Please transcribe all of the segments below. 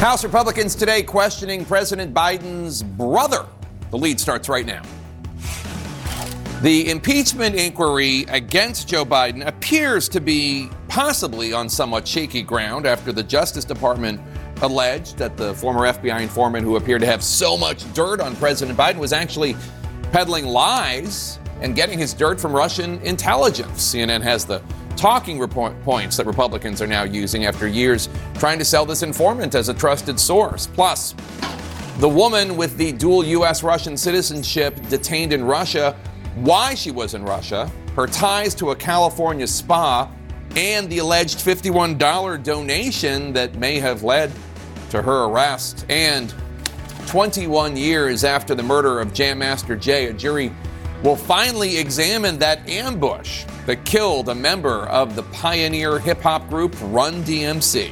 House Republicans today questioning President Biden's brother. The lead starts right now. The impeachment inquiry against Joe Biden appears to be possibly on somewhat shaky ground after the Justice Department alleged that the former FBI informant who appeared to have so much dirt on President Biden was actually peddling lies and getting his dirt from Russian intelligence. CNN has the talking report points that Republicans are now using after years trying to sell this informant as a trusted source. Plus, the woman with the dual U.S. Russian citizenship detained in Russia, why she was in Russia, her ties to a California spa, and the alleged $51 donation that may have led to her arrest. And 21 years after the murder of Jam Master Jay, a jury will finally examine that ambush that killed a member of the pioneer hip hop group Run DMC.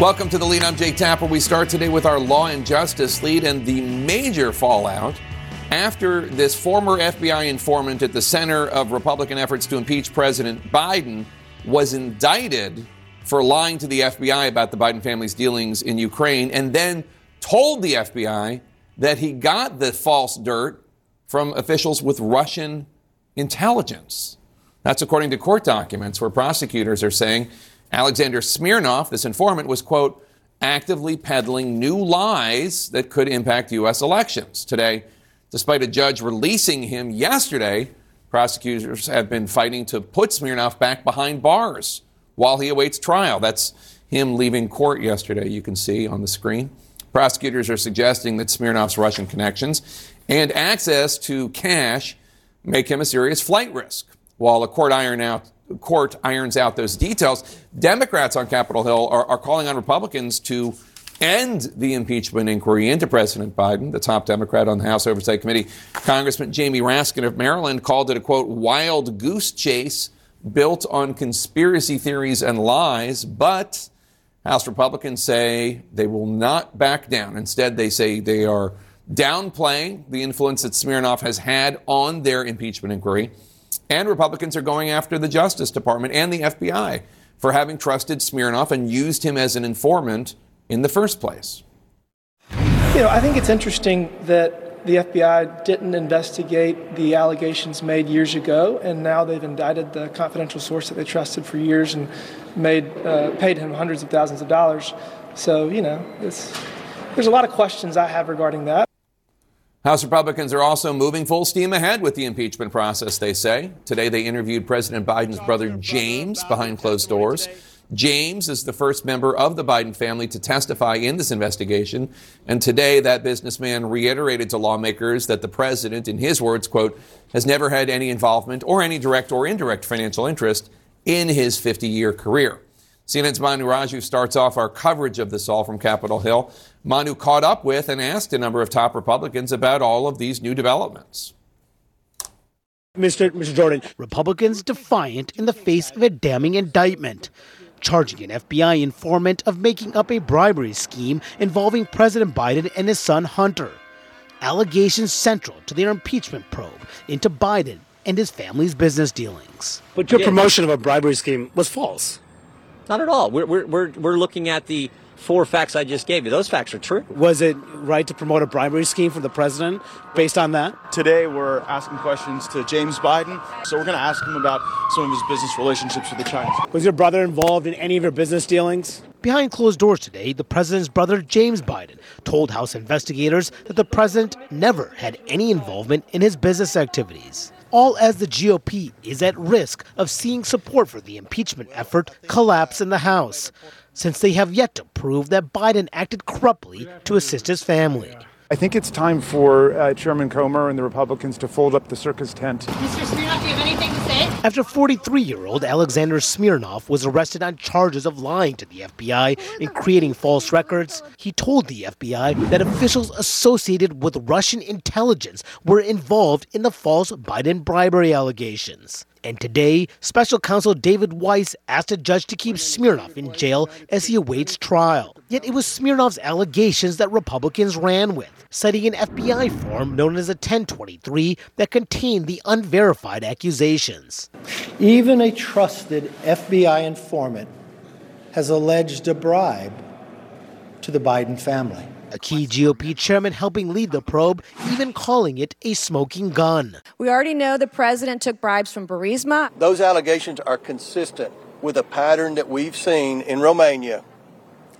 Welcome to the lead. I'm Jake Tapper. We start today with our law and justice lead and the major fallout after this former FBI informant at the center of Republican efforts to impeach President Biden was indicted for lying to the FBI about the Biden family's dealings in Ukraine and then told the FBI that he got the false dirt from officials with Russian intelligence. That's according to court documents where prosecutors are saying Alexander Smirnov, this informant, was, quote, actively peddling new lies that could impact U.S. elections. Today, despite a judge releasing him yesterday, prosecutors have been fighting to put Smirnov back behind bars while he awaits trial. That's him leaving court yesterday, you can see on the screen. Prosecutors are suggesting that Smirnov's Russian connections and access to cash make him a serious flight risk. While a court, iron out, court irons out those details, Democrats on Capitol Hill are, are calling on Republicans to end the impeachment inquiry into President Biden. The top Democrat on the House Oversight Committee, Congressman Jamie Raskin of Maryland, called it a quote, wild goose chase built on conspiracy theories and lies, but House Republicans say they will not back down. Instead, they say they are downplaying the influence that Smirnov has had on their impeachment inquiry. And Republicans are going after the Justice Department and the FBI for having trusted Smirnov and used him as an informant in the first place. You know, I think it's interesting that the FBI didn't investigate the allegations made years ago, and now they've indicted the confidential source that they trusted for years and made uh, paid him hundreds of thousands of dollars. So you know, there's a lot of questions I have regarding that. House Republicans are also moving full steam ahead with the impeachment process, they say. Today, they interviewed President Biden's brother James behind closed doors. James is the first member of the Biden family to testify in this investigation. And today, that businessman reiterated to lawmakers that the president, in his words, quote, has never had any involvement or any direct or indirect financial interest in his 50 year career. CNN's Manu Raju starts off our coverage of this all from Capitol Hill. Manu caught up with and asked a number of top Republicans about all of these new developments. Mr. Mr. Jordan, Republicans defiant in the face of a damning indictment charging an FBI informant of making up a bribery scheme involving President Biden and his son Hunter. Allegations central to their impeachment probe into Biden and his family's business dealings. But your promotion of a bribery scheme was false. Not at all. We're, we're, we're, we're looking at the four facts I just gave you. Those facts are true. Was it right to promote a bribery scheme for the president based on that? Today, we're asking questions to James Biden. So we're going to ask him about some of his business relationships with the Chinese. Was your brother involved in any of your business dealings? Behind closed doors today, the president's brother, James Biden, told House investigators that the president never had any involvement in his business activities. All as the GOP is at risk of seeing support for the impeachment effort collapse in the House since they have yet to prove that Biden acted corruptly to assist his family. I think it's time for uh, Chairman Comer and the Republicans to fold up the circus tent. Mr. Smirnov, do you have anything to say? After 43 year old Alexander Smirnov was arrested on charges of lying to the FBI and creating false records, he told the FBI that officials associated with Russian intelligence were involved in the false Biden bribery allegations. And today, special counsel David Weiss asked a judge to keep Smirnov in jail as he awaits trial. Yet it was Smirnov's allegations that Republicans ran with, citing an FBI form known as a 1023 that contained the unverified accusations. Even a trusted FBI informant has alleged a bribe to the Biden family. A key GOP chairman helping lead the probe, even calling it a smoking gun. We already know the president took bribes from Burisma. Those allegations are consistent with a pattern that we've seen in Romania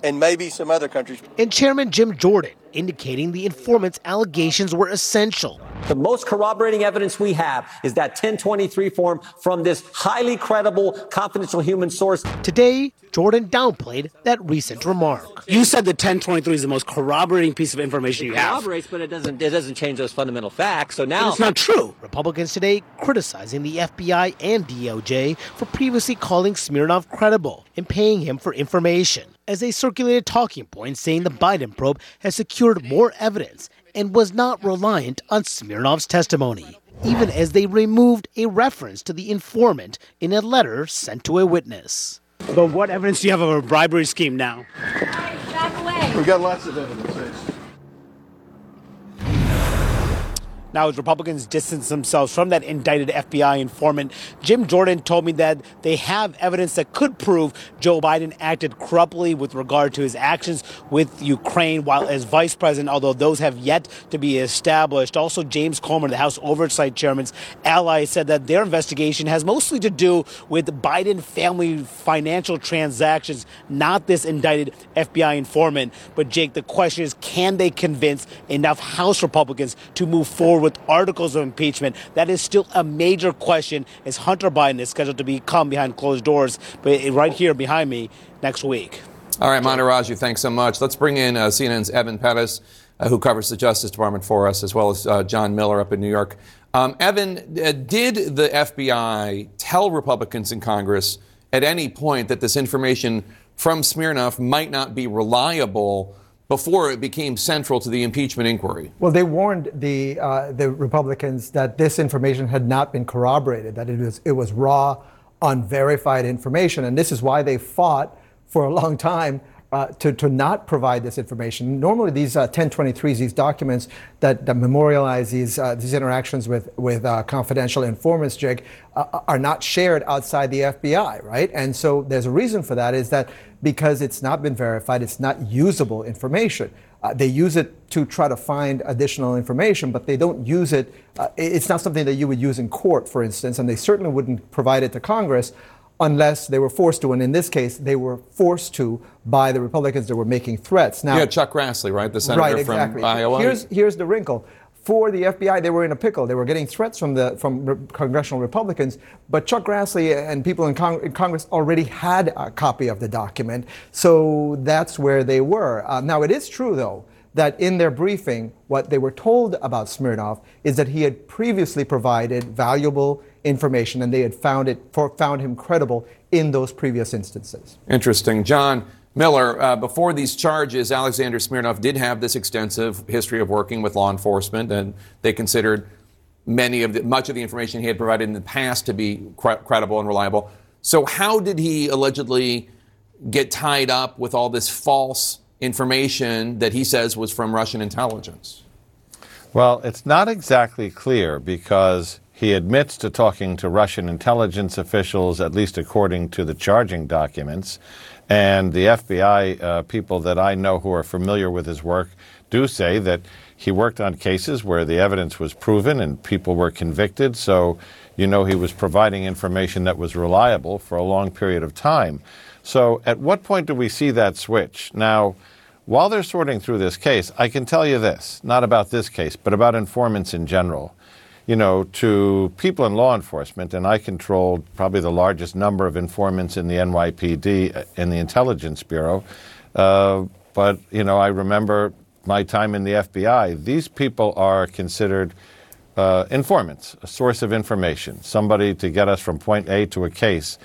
and maybe some other countries. And Chairman Jim Jordan indicating the informant's allegations were essential. The most corroborating evidence we have is that 1023 form from this highly credible, confidential human source. Today, Jordan downplayed that recent remark. You said the 1023 is the most corroborating piece of information you have. Corroborates, but it doesn't it doesn't change those fundamental facts. So now it's not true. Republicans today criticizing the FBI and DOJ for previously calling Smirnov credible and paying him for information as they circulated talking points saying the Biden probe has secured more evidence and was not reliant on Smirnov's testimony, even as they removed a reference to the informant in a letter sent to a witness. But what evidence do you have of a bribery scheme now? We've got lots of evidence. Now, as Republicans distance themselves from that indicted FBI informant, Jim Jordan told me that they have evidence that could prove Joe Biden acted corruptly with regard to his actions with Ukraine while as vice president, although those have yet to be established. Also, James Comer, the House Oversight Chairman's ally, said that their investigation has mostly to do with Biden family financial transactions, not this indicted FBI informant. But, Jake, the question is can they convince enough House Republicans to move forward? With articles of impeachment. That is still a major question as Hunter Biden is scheduled to become behind closed doors, but right here behind me next week. All right, Manu Raju, thanks so much. Let's bring in uh, CNN's Evan Perez, uh, who covers the Justice Department for us, as well as uh, John Miller up in New York. Um, Evan, uh, did the FBI tell Republicans in Congress at any point that this information from Smirnov might not be reliable? Before it became central to the impeachment inquiry. Well, they warned the uh, the Republicans that this information had not been corroborated, that it was it was raw, unverified information, and this is why they fought for a long time uh, to, to not provide this information. Normally, these uh, 1023s, these documents that, that memorialize these, uh, these interactions with, with uh, confidential informants, Jake, uh, are not shared outside the FBI, right? And so there's a reason for that is that because it's not been verified, it's not usable information. They use it to try to find additional information, but they don't use it. it's not something that you would use in court, for instance, and they certainly wouldn't provide it to Congress unless they were forced to. And in this case, they were forced to by the Republicans that were making threats. Now, yeah, Chuck Grassley, right, the senator right, exactly. from Iowa. Here's here's the wrinkle. For the FBI, they were in a pickle. They were getting threats from the from re- congressional Republicans, but Chuck Grassley and people in, Cong- in, Congress already had a copy of the document, so that's where they were. Uh, now, it is true, though, that in their briefing, what they were told about Smirnov is that he had previously provided valuable information, and they had found it found him credible in those previous instances. Interesting, John. Miller, uh, before these charges, Alexander Smirnov did have this extensive history of working with law enforcement, and they considered many of the, much of the information he had provided in the past to be cre- credible and reliable. So, how did he allegedly get tied up with all this false information that he says was from Russian intelligence? Well, it's not exactly clear because He admits to talking to Russian intelligence officials, at least according to the charging documents. And the FBI uh, people that I know who are familiar with his work do say that he worked on cases where the evidence was proven and people were convicted. So, you know, he was providing information that was reliable for a long period of time. So, at what point do we see that switch? Now, while they're sorting through this case, I can tell you this not about this case, but about informants in general. You know, to people in law enforcement, and I controlled probably the largest number of informants in the NYPD, uh, in the Intelligence Bureau. Uh, but, you know, I remember my time in the FBI. These people are considered uh, informants, a source of information, somebody to get us from point A to a case.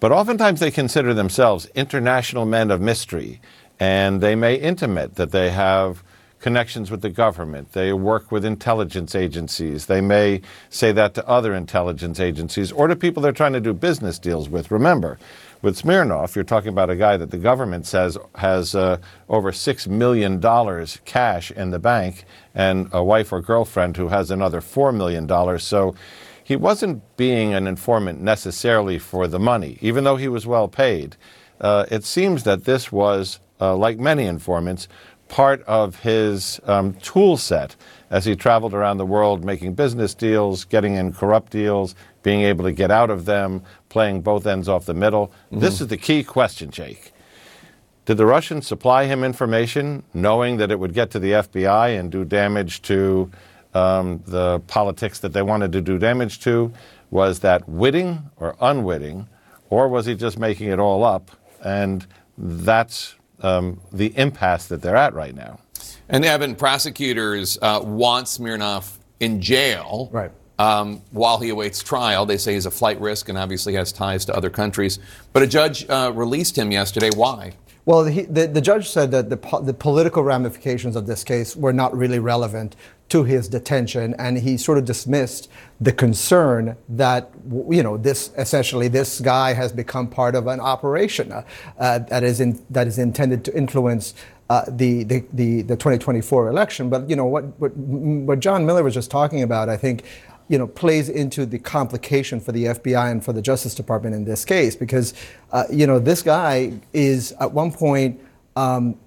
But oftentimes they consider themselves international men of mystery and they may intimate that they have connections with the government. They work with intelligence agencies. They may say that to other intelligence agencies or to people they're trying to do business deals with. Remember, with Smirnov, you're talking about a guy that the government says has uh, over $6 million cash in the bank and a wife or girlfriend who has another $4 million. So he wasn't being an informant necessarily for the money, even though he was well paid. Uh, it seems that this was uh, like many informants, part of his um, tool set as he traveled around the world making business deals, getting in corrupt deals, being able to get out of them, playing both ends off the middle. Mm-hmm. This is the key question, Jake. Did the Russians supply him information knowing that it would get to the FBI and do damage to um, the politics that they wanted to do damage to? Was that witting or unwitting? Or was he just making it all up? And that's um, the impasse that they're at right now. And Evan, prosecutors uh, want Smirnov in jail. Right. Um, while he awaits trial, they say he's a flight risk and obviously has ties to other countries. But a judge uh, released him yesterday. Why? Well, he, the, the judge said that the, po- the political ramifications of this case were not really relevant to his detention, and he sort of dismissed the concern that you know this essentially this guy has become part of an operation uh, that is in, that is intended to influence. Uh, the, the, the, the 2024 election. But you know what, what what John Miller was just talking about, I think, you know, plays into the complication for the FBI and for the Justice Department in this case, because uh, you know this guy is at one point um,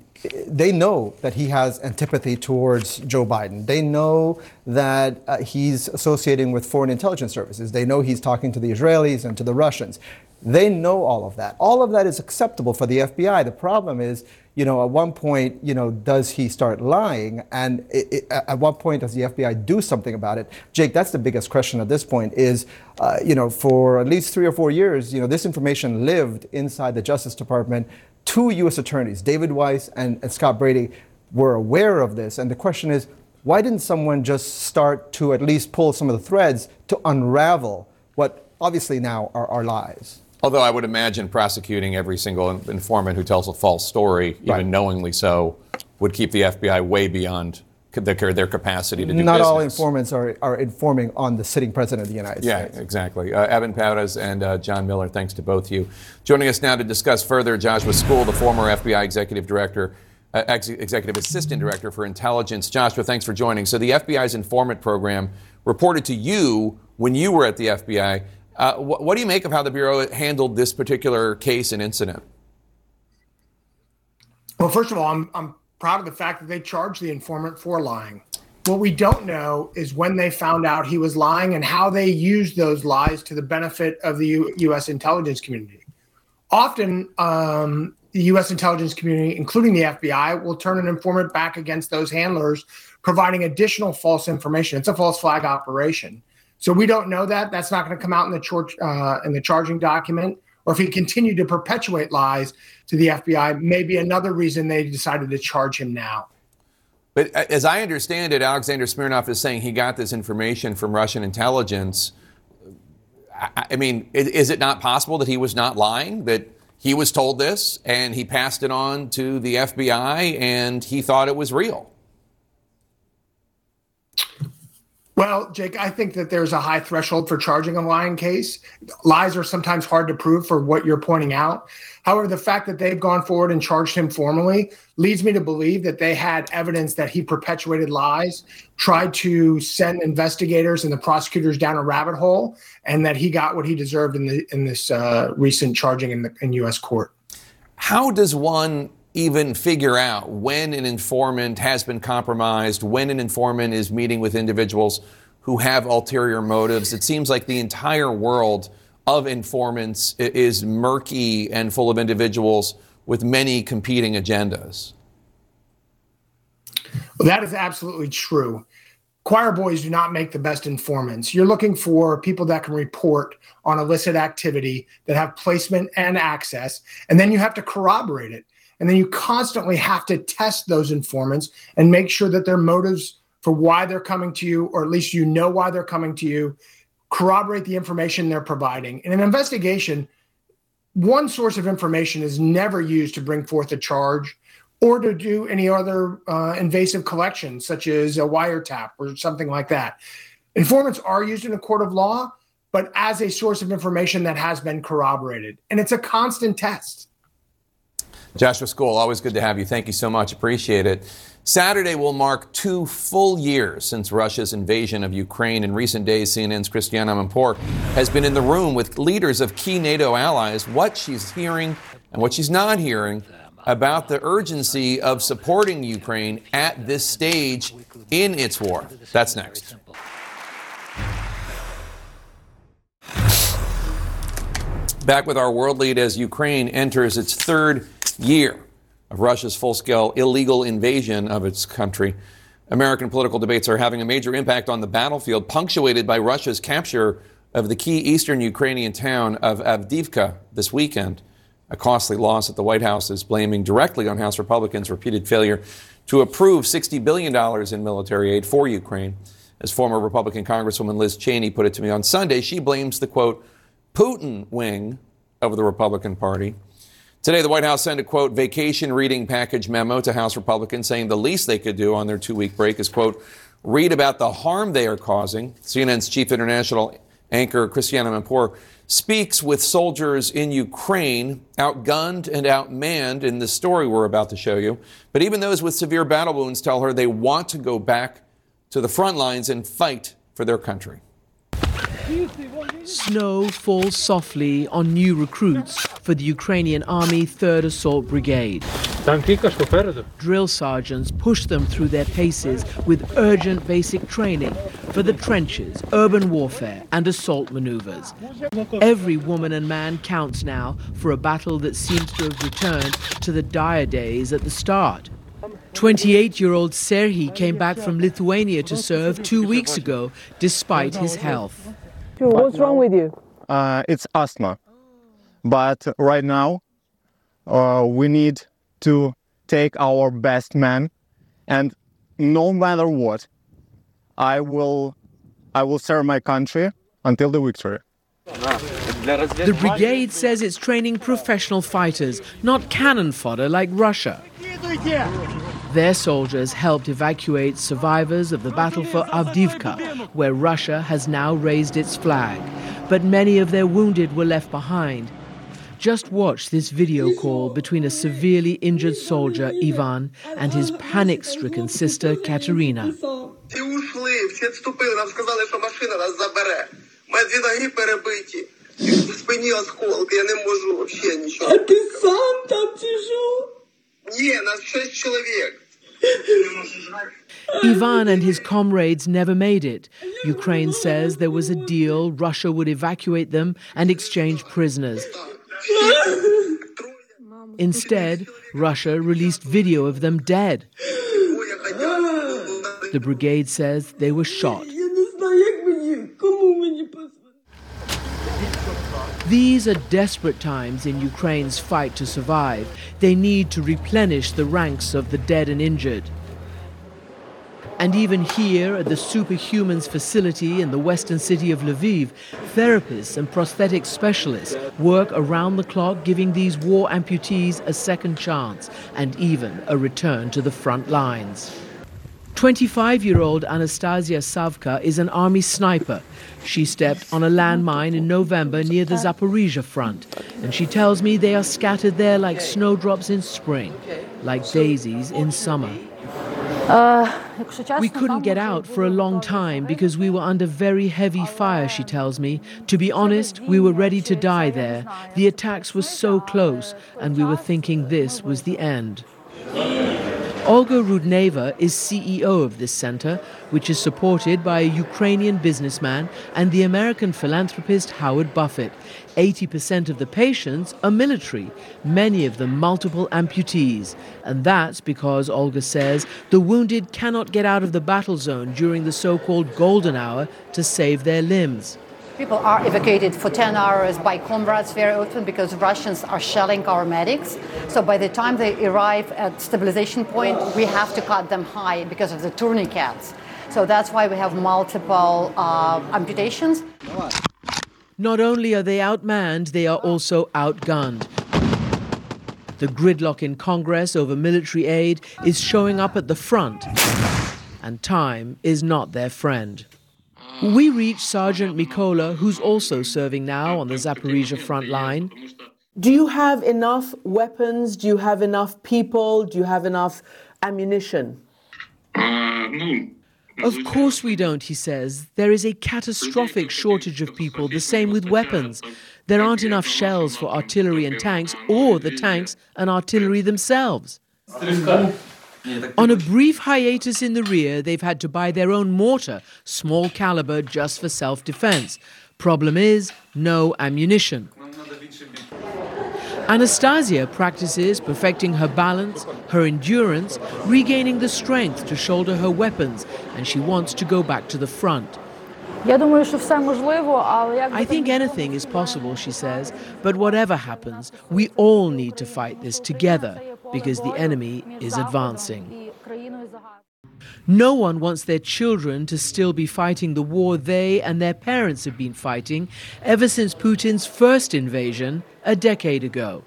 they know that he has antipathy towards Joe Biden. They know that uh, he's associating with foreign intelligence services. They know he's talking to the Israelis and to the Russians. They know all of that. All of that is acceptable for the FBI. The problem is, you know, at one point, you know, does he start lying? And it, it, at what point does the FBI do something about it? Jake, that's the biggest question at this point is, uh, you know, for at least three or four years, you know, this information lived inside the Justice Department two U.S. attorneys, David Weiss and, and Scott Brady, were aware of this. And the question is, why didn't someone just start to at least pull some of the threads to unravel what obviously now are, are lies? Although I would imagine prosecuting every single informant who tells a false story, right. even knowingly so, would keep the FBI way beyond their, their capacity to do Not business. all informants are, are informing on the sitting president of the United yeah, States. Yeah, exactly. Uh, Evan Perez and uh, John Miller, thanks to both of you. Joining us now to discuss further, Joshua Skule, the former FBI executive director, uh, ex- executive assistant director for intelligence. Joshua, thanks for joining. So the FBI's informant program reported to you when you were at the FBI. Uh, wh- what do you make of how the Bureau handled this particular case and incident? Well, first of all, I'm, I'm proud of the fact that they charged the informant for lying. What we don't know is when they found out he was lying and how they used those lies to the benefit of the U- U.S. intelligence community. Often, um, the U.S. intelligence community, including the FBI, will turn an informant back against those handlers, providing additional false information. It's a false flag operation. So we don't know that. That's not going to come out in the char- uh, in the charging document or if he continued to perpetuate lies to the FBI, maybe another reason they decided to charge him now. But as I understand it, Alexander Smirnov is saying he got this information from Russian intelligence. I mean, is it not possible that he was not lying? That he was told this and he passed it on to the FBI and he thought it was real? Well, Jake, I think that there's a high threshold for charging a lying case. Lies are sometimes hard to prove for what you're pointing out. However, the fact that they've gone forward and charged him formally leads me to believe that they had evidence that he perpetuated lies, tried to send investigators and the prosecutors down a rabbit hole, and that he got what he deserved in the in this uh, recent charging in the in U.S. court. How does one even figure out when an informant has been compromised, when an informant is meeting with individuals who have ulterior motives. It seems like the entire world of informants is murky and full of individuals with many competing agendas. Well, that is absolutely true. Choir boys do not make the best informants. You're looking for people that can report on illicit activity, that have placement and access, and then you have to corroborate it. And then you constantly have to test those informants and make sure that their motives for why they're coming to you, or at least you know why they're coming to you, corroborate the information they're providing. In an investigation, one source of information is never used to bring forth a charge or to do any other uh, invasive collection, such as a wiretap or something like that. Informants are used in a court of law, but as a source of information that has been corroborated. And it's a constant test. Joshua Skule, always good to have you. Thank you so much. Appreciate it. Saturday will mark two full years since Russia's invasion of Ukraine. In recent days, CNN's Christiane Amanpour has been in the room with leaders of key NATO allies, what she's hearing and what she's not hearing about the urgency of supporting Ukraine at this stage in its war. That's next. Back with our world lead as Ukraine enters its third year of Russia's full scale illegal invasion of its country. American political debates are having a major impact on the battlefield, punctuated by Russia's capture of the key eastern Ukrainian town of Avdiivka this weekend. A costly loss that the White House is blaming directly on House Republicans' repeated failure to approve $60 billion in military aid for Ukraine. As former Republican Congresswoman Liz Cheney put it to me on Sunday, she blames the quote, Putin wing of the Republican Party. Today, the White House sent a quote vacation reading package memo to House Republicans saying the least they could do on their two week break is quote read about the harm they are causing. CNN's chief international anchor Christiane Amanpour speaks with soldiers in Ukraine, outgunned and outmanned in the story we're about to show you. But even those with severe battle wounds tell her they want to go back to the front lines and fight for their country. Snow falls softly on new recruits for the Ukrainian Army 3rd Assault Brigade. Drill sergeants push them through their paces with urgent basic training for the trenches, urban warfare, and assault maneuvers. Every woman and man counts now for a battle that seems to have returned to the dire days at the start. 28 year old Serhiy came back from Lithuania to serve two weeks ago despite his health. What's wrong with you? Uh, it's asthma. But right now, uh, we need to take our best man, and no matter what, I will, I will serve my country until the victory. The brigade says it's training professional fighters, not cannon fodder like Russia. Their soldiers helped evacuate survivors of the battle for Avdiivka, where Russia has now raised its flag. But many of their wounded were left behind. Just watch this video call between a severely injured soldier, Ivan, and his panic stricken sister, Katerina. А ти сам там чи що? Ні, нас шесть чоловік. Ivan and his comrades never made it. Ukraine says there was a deal, Russia would evacuate them and exchange prisoners. Instead, Russia released video of them dead. The brigade says they were shot. These are desperate times in Ukraine's fight to survive. They need to replenish the ranks of the dead and injured. And even here at the Superhumans facility in the western city of Lviv, therapists and prosthetic specialists work around the clock, giving these war amputees a second chance and even a return to the front lines. 25 year old Anastasia Savka is an army sniper. She stepped on a landmine in November near the Zaporizhia front, and she tells me they are scattered there like snowdrops in spring, like daisies in summer. We couldn't get out for a long time because we were under very heavy fire, she tells me. To be honest, we were ready to die there. The attacks were so close, and we were thinking this was the end. Olga Rudneva is CEO of this center, which is supported by a Ukrainian businessman and the American philanthropist Howard Buffett. 80% of the patients are military, many of them multiple amputees. And that's because, Olga says, the wounded cannot get out of the battle zone during the so called golden hour to save their limbs. People are evacuated for 10 hours by comrades very often because Russians are shelling our medics. So by the time they arrive at stabilization point, we have to cut them high because of the tourniquets. So that's why we have multiple uh, amputations. Not only are they outmanned, they are also outgunned. The gridlock in Congress over military aid is showing up at the front, and time is not their friend. We reach Sergeant Mikola, who's also serving now on the Zaporizhia front line. Do you have enough weapons? Do you have enough people? Do you have enough ammunition? Uh, of course we don't, he says. There is a catastrophic shortage of people, the same with weapons. There aren't enough shells for artillery and tanks, or the tanks and artillery themselves. On a brief hiatus in the rear, they've had to buy their own mortar, small caliber, just for self defense. Problem is, no ammunition. Anastasia practices perfecting her balance, her endurance, regaining the strength to shoulder her weapons, and she wants to go back to the front. I think anything is possible, she says, but whatever happens, we all need to fight this together because the enemy is advancing. No one wants their children to still be fighting the war they and their parents have been fighting ever since Putin's first invasion a decade ago.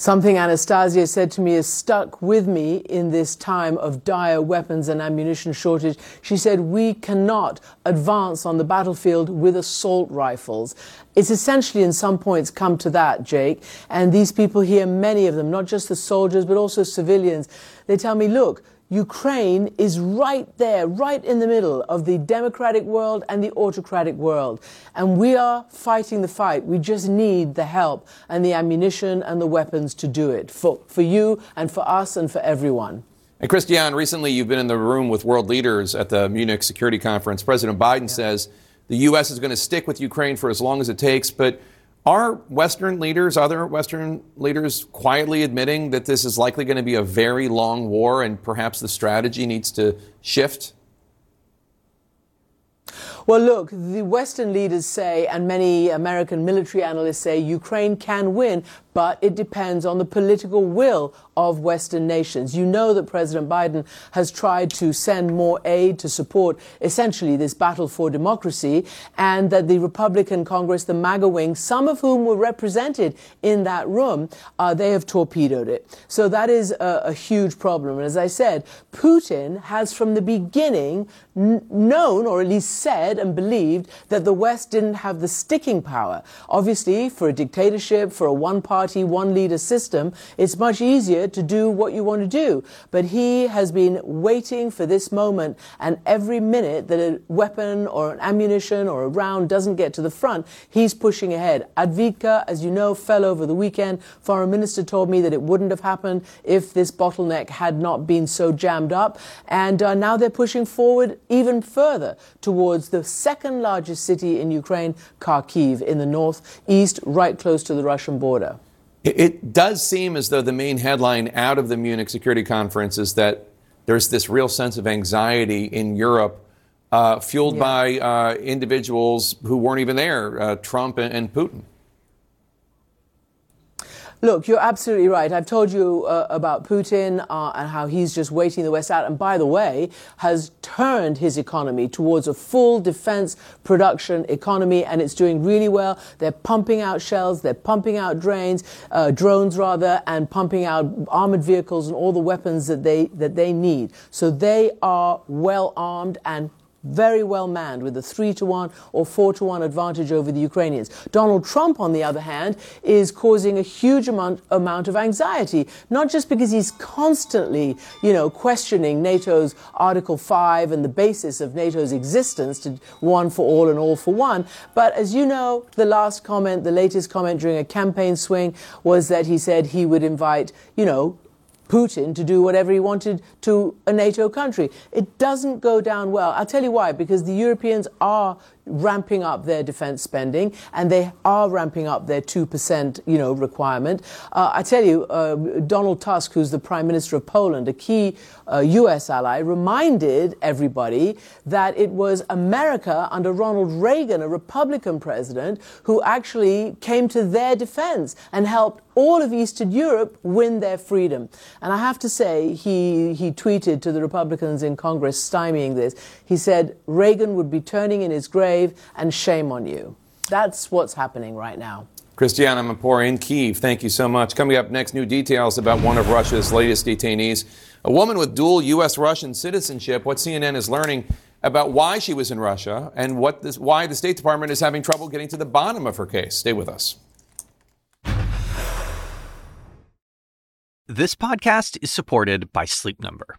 Something Anastasia said to me is stuck with me in this time of dire weapons and ammunition shortage. She said, We cannot advance on the battlefield with assault rifles. It's essentially, in some points, come to that, Jake. And these people here, many of them, not just the soldiers, but also civilians, they tell me, Look, Ukraine is right there, right in the middle of the democratic world and the autocratic world. And we are fighting the fight. We just need the help and the ammunition and the weapons to do it for, for you and for us and for everyone. And Christiane, recently you've been in the room with world leaders at the Munich Security Conference. President Biden yeah. says the U.S. is going to stick with Ukraine for as long as it takes, but are Western leaders, other Western leaders, quietly admitting that this is likely going to be a very long war and perhaps the strategy needs to shift? Well, look, the Western leaders say, and many American military analysts say, Ukraine can win, but it depends on the political will of Western nations. You know that President Biden has tried to send more aid to support essentially this battle for democracy, and that the Republican Congress, the MAGA wing, some of whom were represented in that room, uh, they have torpedoed it. So that is a, a huge problem. And as I said, Putin has from the beginning n- known, or at least said and believed, that the West didn't have the sticking power. Obviously, for a dictatorship, for a one party party, one leader system, it's much easier to do what you want to do. But he has been waiting for this moment, and every minute that a weapon or an ammunition or a round doesn't get to the front, he's pushing ahead. Avdiivka, as you know, fell over the weekend. Foreign Minister told me that it wouldn't have happened if this bottleneck had not been so jammed up. And uh, now they're pushing forward even further towards the second largest city in Ukraine, Kharkiv, in the northeast, right close to the Russian border. It does seem as though the main headline out of the Munich Security Conference is that there's this real sense of anxiety in Europe, uh, fueled yeah. by uh, individuals who weren't even there, uh, Trump and, and Putin. Look, you're absolutely right. I've told you uh, about Putin uh, and how he's just waiting the West out, and by the way, has turned his economy towards a full defense production economy, and it's doing really well. They're pumping out shells, they're pumping out drains, uh, drones rather, and pumping out armored vehicles and all the weapons that they that they need. So they are well armed and very well manned with a three to one or four to one advantage over the Ukrainians. Donald Trump, on the other hand, is causing a huge amount, amount of anxiety, not just because he's constantly, you know, questioning NATO's Article 5 and the basis of NATO's existence to one for all and all for one, but as you know, the last comment, the latest comment during a campaign swing was that he said he would invite, you know, Putin to do whatever he wanted to a NATO country. It doesn't go down well. I'll tell you why, because the Europeans are ramping up their defense spending and they are ramping up their 2% you know requirement uh, i tell you uh, donald tusk who's the prime minister of poland a key uh, us ally reminded everybody that it was america under ronald reagan a republican president who actually came to their defense and helped all of Eastern Europe win their freedom. And I have to say, he, he tweeted to the Republicans in Congress stymieing this. He said, Reagan would be turning in his grave and shame on you. That's what's happening right now. Christiane Amanpour in Kiev, thank you so much. Coming up next, new details about one of Russia's latest detainees, a woman with dual U.S. Russian citizenship. What CNN is learning about why she was in Russia and what this, why the State Department is having trouble getting to the bottom of her case. Stay with us. This podcast is supported by Sleep Number.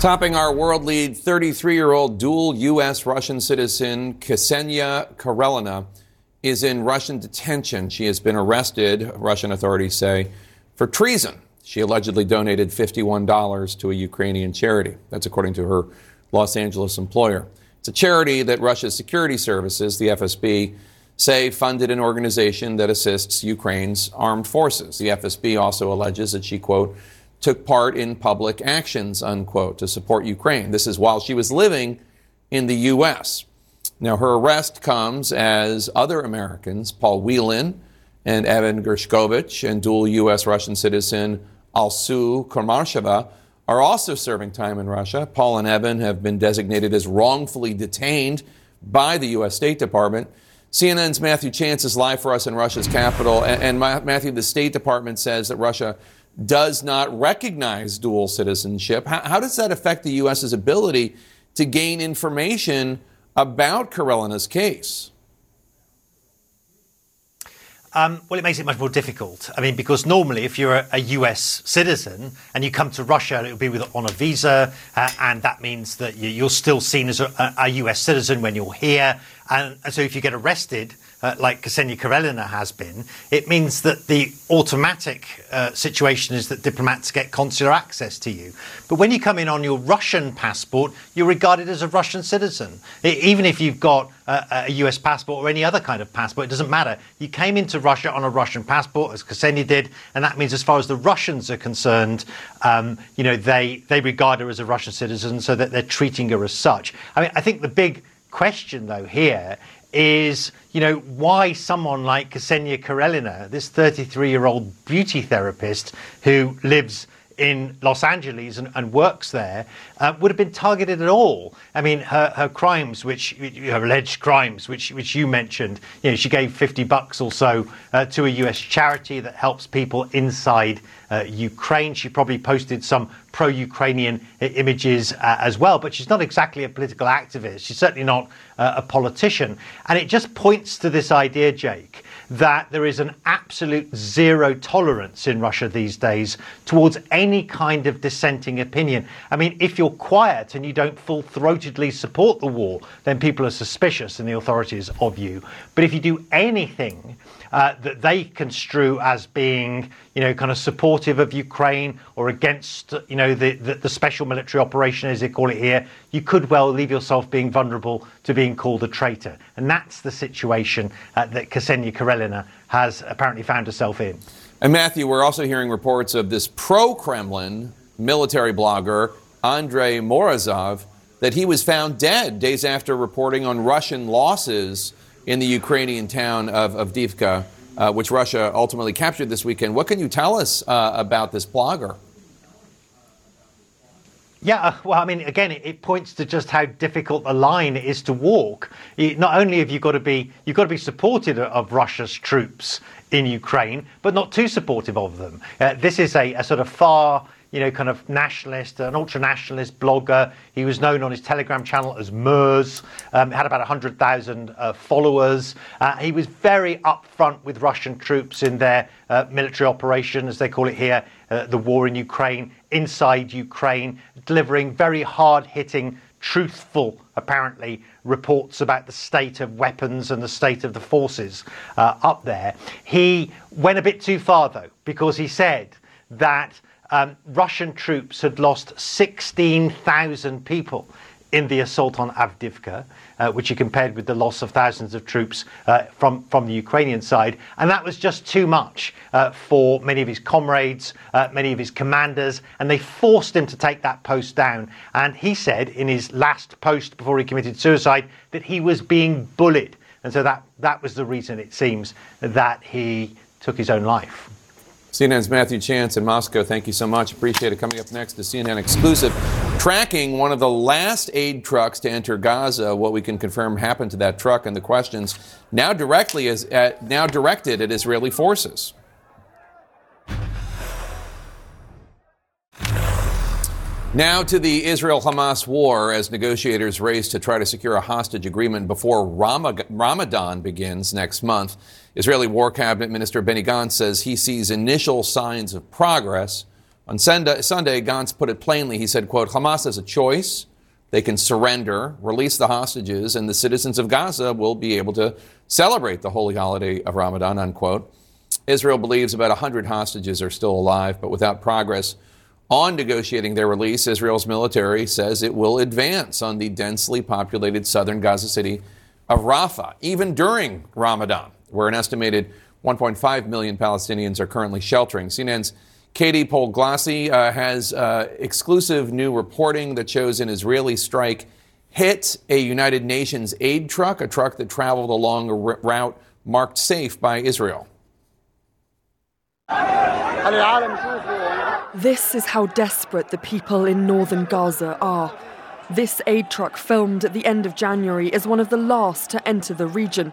Topping our world lead, 33 year old dual U.S. Russian citizen Ksenia Karelina is in Russian detention. She has been arrested, Russian authorities say, for treason. She allegedly donated $51 to a Ukrainian charity. That's according to her Los Angeles employer. It's a charity that Russia's security services, the FSB, say funded an organization that assists Ukraine's armed forces. The FSB also alleges that she, quote, took part in public actions, unquote, to support Ukraine. This is while she was living in the U.S. Now, her arrest comes as other Americans, Paul Whelan and Evan Gershkovich, and dual U.S. Russian citizen Alsu Kurmasheva, are also serving time in Russia. Paul and Evan have been designated as wrongfully detained by the U.S. State Department. CNN's Matthew Chance is live for us in Russia's capital. And, and Matthew, the State Department says that Russia does not recognize dual citizenship. How, how, does that affect the U.S.'s ability to gain information about Karelina's case? Um, well, it makes it much more difficult. I mean, because normally, if you're a, a US citizen and you come to Russia, it will be with on a visa, uh, and that means that you, are still seen as a, a, US citizen when you're here. And, and so if you get arrested, uh, like Ksenia Karelina has been, it means that the automatic uh, situation is that diplomats get consular access to you. But when you come in on your Russian passport, you're regarded as a Russian citizen. It, even if you've got a, a US passport or any other kind of passport, it doesn't matter. You came into Russia on a Russian passport, as Ksenia did, and that means as far as the Russians are concerned, um, you know, they, they regard her as a Russian citizen, so that they're treating her as such. I mean, I think the big question, though, here is, you know, why someone like Ksenia Karelina, this 33 year old beauty therapist who lives in Los Angeles and, and works there uh, would have been targeted at all. I mean, her, her crimes, which her alleged crimes, which which you mentioned, you know, she gave 50 bucks or so uh, to a U.S. charity that helps people inside uh, Ukraine. She probably posted some pro-Ukrainian images uh, as well, but she's not exactly a political activist. She's certainly not uh, a politician, and it just points to this idea, Jake that there is an absolute zero tolerance in Russia these days towards any kind of dissenting opinion. I mean, if you're quiet and you don't full throatedly support the war, then people are suspicious in the authorities of you. But if you do anything uh, that they construe as being, you know, kind of supportive of Ukraine or against, you know, the, the, the, special military operation, as they call it here, you could well leave yourself being vulnerable to being called a traitor. And that's the situation uh, that Ksenia Karelina has apparently found herself in. And Matthew, we're also hearing reports of this pro Kremlin military blogger, Andrei Morozov, that he was found dead days after reporting on Russian losses in the Ukrainian town of Avdiivka, uh, which Russia ultimately captured this weekend. What can you tell us uh, about this blogger? Yeah, uh, well, I mean, again, it, points to just how difficult the line is to walk. Not only have you got to be, you've got to be supportive of Russia's troops in Ukraine, but not too supportive of them. Uh, this is a, a sort of far you know, kind of nationalist, an ultra nationalist blogger. He was known on his Telegram channel as Murz, um, had about 100,000 uh, followers. Uh, he was very upfront with Russian troops in their uh, military operation, as they call it here, uh, the war in Ukraine, inside Ukraine, delivering very hard hitting, truthful, apparently, reports about the state of weapons and the state of the forces uh, up there. He went a bit too far, though, because he said that um, Russian troops had lost 16,000 people in the assault on Avdiivka, uh, which he compared with the loss of thousands of troops uh, from, from the Ukrainian side. And that was just too much uh, for many of his comrades, uh, many of his commanders, and they forced him to take that post down. And he said in his last post before he committed suicide that he was being bullied. And so that, that was the reason, it seems, that he took his own life. CNN's Matthew Chance in Moscow. Thank you so much. Appreciate it. Coming up next, the CNN exclusive tracking one of the last aid trucks to enter Gaza. What we can confirm happened to that truck and the questions now directly is at, now directed at Israeli forces. Now to the Israel Hamas war as negotiators race to try to secure a hostage agreement before Ramadan begins next month. Israeli War Cabinet Minister Benny Gantz says he sees initial signs of progress. On Sunday, Gantz put it plainly. He said, quote, Hamas has a choice. They can surrender, release the hostages, and the citizens of Gaza will be able to celebrate the holy holiday of Ramadan, unquote. Israel believes about 100 hostages are still alive, but without progress, on negotiating their release, Israel's military says it will advance on the densely populated southern Gaza city of Rafah, even during Ramadan, where an estimated 1.5 million Palestinians are currently sheltering. CNN's Katie Polglase uh, has uh, exclusive new reporting that shows an Israeli strike hit a United Nations aid truck, a truck that traveled along a route marked safe by Israel. This is how desperate the people in northern Gaza are. This aid truck, filmed at the end of January, is one of the last to enter the region.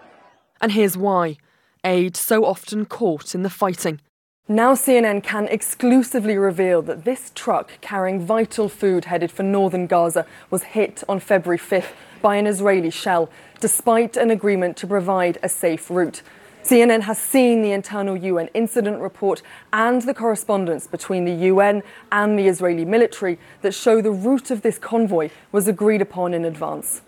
And here's why aid so often caught in the fighting. Now, CNN can exclusively reveal that this truck carrying vital food headed for northern Gaza was hit on February 5th by an Israeli shell, despite an agreement to provide a safe route. CNN has seen the internal UN incident report and the correspondence between the UN and the Israeli military that show the route of this convoy was agreed upon in advance.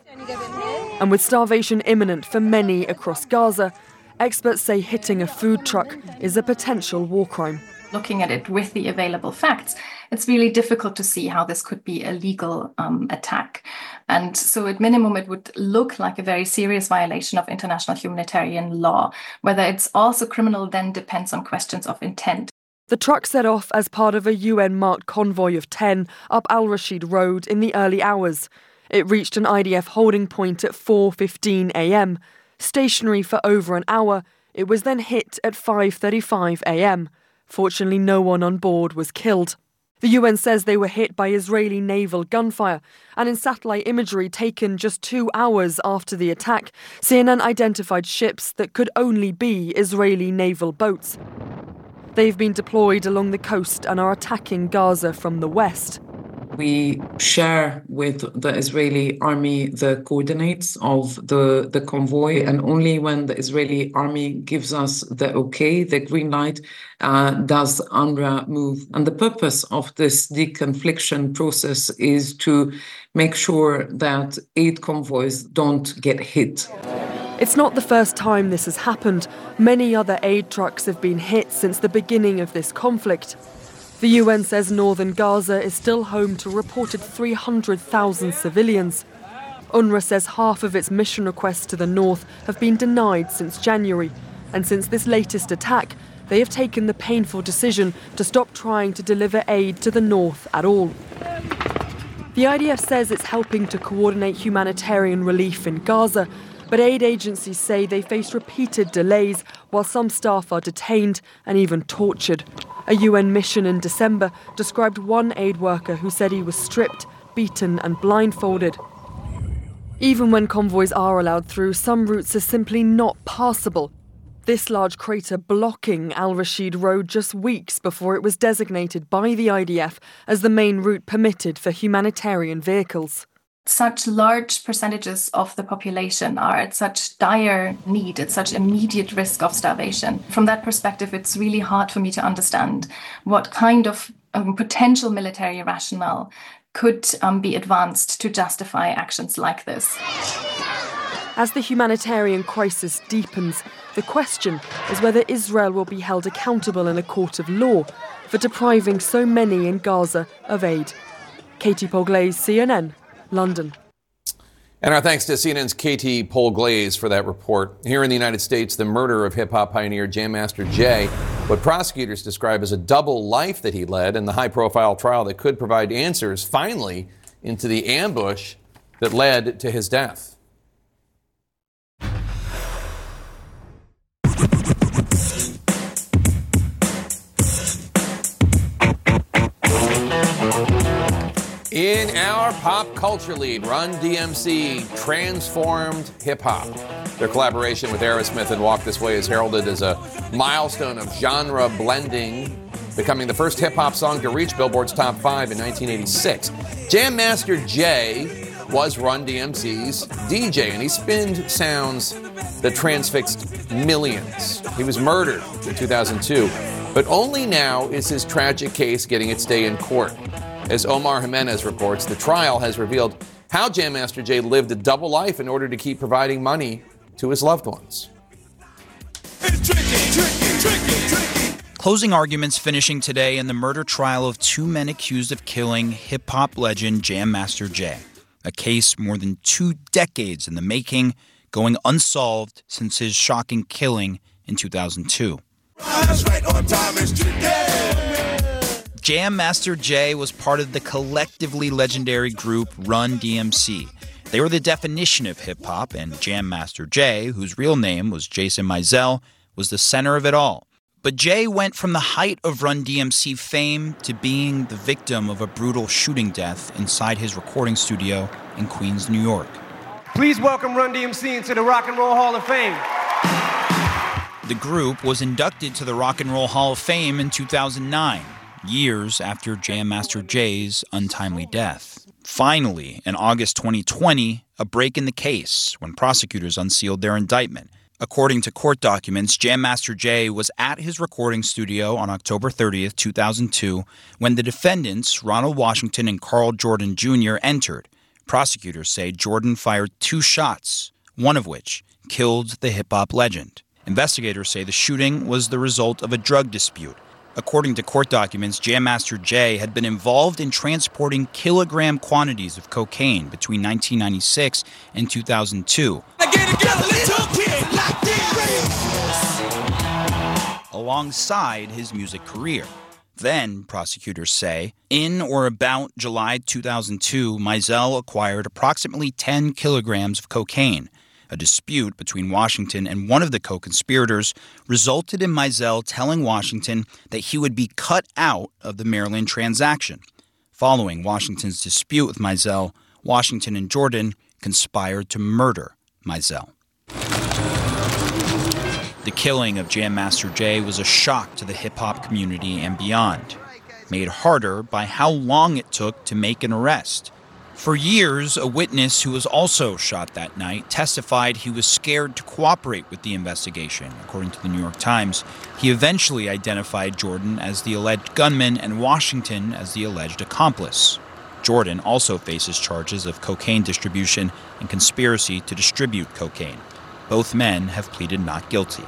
And with starvation imminent for many across Gaza, experts say hitting a food truck is a potential war crime. Looking at it with the available facts, it's really difficult to see how this could be a legal um, attack. And so, at minimum, it would look like a very serious violation of international humanitarian law. Whether it's also criminal then depends on questions of intent. The truck set off as part of a UN marked convoy of 10 up Al Rashid Road in the early hours. It reached an IDF holding point at 4:15 a.m. Stationary for over an hour, it was then hit at 5:35 a.m. Fortunately, no one on board was killed. The UN says they were hit by Israeli naval gunfire, and in satellite imagery taken just two hours after the attack, CNN identified ships that could only be Israeli naval boats. They've been deployed along the coast and are attacking Gaza from the west. We share with the Israeli army the coordinates of the, the convoy, and only when the Israeli army gives us the okay, the green light, uh, does UNRWA move. And the purpose of this deconfliction process is to make sure that aid convoys don't get hit. It's not the first time this has happened. Many other aid trucks have been hit since the beginning of this conflict. The UN says northern Gaza is still home to reported 300,000 civilians. UNRWA says half of its mission requests to the north have been denied since January, and since this latest attack, they have taken the painful decision to stop trying to deliver aid to the north at all. The IDF says it's helping to coordinate humanitarian relief in Gaza, but aid agencies say they face repeated delays while some staff are detained and even tortured. A UN mission in December described one aid worker who said he was stripped, beaten, and blindfolded. Even when convoys are allowed through, some routes are simply not passable. This large crater blocking Al Rashid Road just weeks before it was designated by the IDF as the main route permitted for humanitarian vehicles such large percentages of the population are at such dire need, at such immediate risk of starvation. From that perspective, it's really hard for me to understand what kind of um, potential military rationale could um, be advanced to justify actions like this. As the humanitarian crisis deepens, the question is whether Israel will be held accountable in a court of law for depriving so many in Gaza of aid. Katie Polglase, CNN, London. And our thanks to CNN's Katie Polglase for that report. Here in the United States, the murder of hip hop pioneer Jam Master Jay, what prosecutors describe as a double life that he led, and the high profile trial that could provide answers finally into the ambush that led to his death. In our pop culture lead, Run DMC transformed hip hop. Their collaboration with Aerosmith and Walk This Way is heralded as a milestone of genre blending, becoming the first hip hop song to reach Billboard's top five in 1986. Jam Master Jay was Run DMC's DJ, and he spinned sounds that transfixed millions. He was murdered in 2002, but only now is his tragic case getting its day in court. As Omar Jimenez reports, the trial has revealed how Jam Master Jay lived a double life in order to keep providing money to his loved ones. Closing arguments finishing today in the murder trial of two men accused of killing hip hop legend Jam Master Jay, a case more than two decades in the making, going unsolved since his shocking killing in 2002. Jam Master Jay was part of the collectively legendary group Run DMC. They were the definition of hip hop, and Jam Master Jay, whose real name was Jason Mizell, was the center of it all. But Jay went from the height of Run DMC fame to being the victim of a brutal shooting death inside his recording studio in Queens, New York. Please welcome Run DMC into the Rock and Roll Hall of Fame. The group was inducted to the Rock and Roll Hall of Fame in 2009 years after Jam Master Jay's untimely death. Finally, in August 2020, a break in the case when prosecutors unsealed their indictment. According to court documents, Jam Master Jay was at his recording studio on October 30th, 2002, when the defendants, Ronald Washington and Carl Jordan Jr., entered, Prosecutors say Jordan fired two shots, one of which killed the hip hop legend. Investigators say the shooting was the result of a drug dispute. According to court documents, Jam Master Jay had been involved in transporting kilogram quantities of cocaine between 1996 and 2002. Alongside his music career. Then, prosecutors say, in or about July 2002, Mizell acquired approximately 10 kilograms of cocaine. A dispute between Washington and one of the co conspirators resulted in Mizell telling Washington that he would be cut out of the Maryland transaction. Following Washington's dispute with Mizell, Washington and Jordan conspired to murder Mizell. The killing of Jam Master Jay was a shock to the hip hop community and beyond, made harder by how long it took to make an arrest. For years, a witness who was also shot that night testified he was scared to cooperate with the investigation. According to the New York Times, he eventually identified Jordan as the alleged gunman and Washington as the alleged accomplice. Jordan also faces charges of cocaine distribution and conspiracy to distribute cocaine. Both men have pleaded not guilty.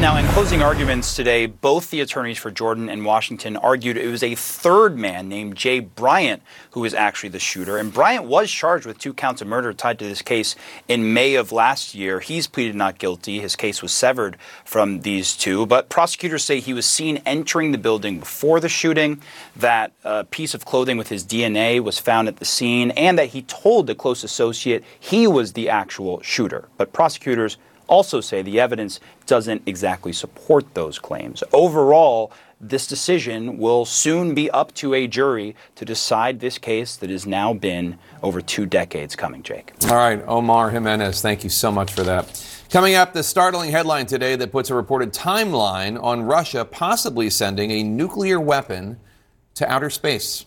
Now, in closing arguments today, both the attorneys for Jordan and Washington argued it was a third man named Jay Bryant who was actually the shooter. And Bryant was charged with two counts of murder tied to this case in May of last year. He's pleaded not guilty. His case was severed from these two. But prosecutors say he was seen entering the building before the shooting, that a piece of clothing with his DNA was found at the scene, and that he told the close associate he was the actual shooter. But prosecutors also say the evidence doesn't exactly support those claims. Overall, this decision will soon be up to a jury to decide this case that has now been over two decades coming, Jake. All right, Omar Jimenez, thank you so much for that. Coming up, the startling headline today that puts a reported timeline on Russia possibly sending a nuclear weapon to outer space.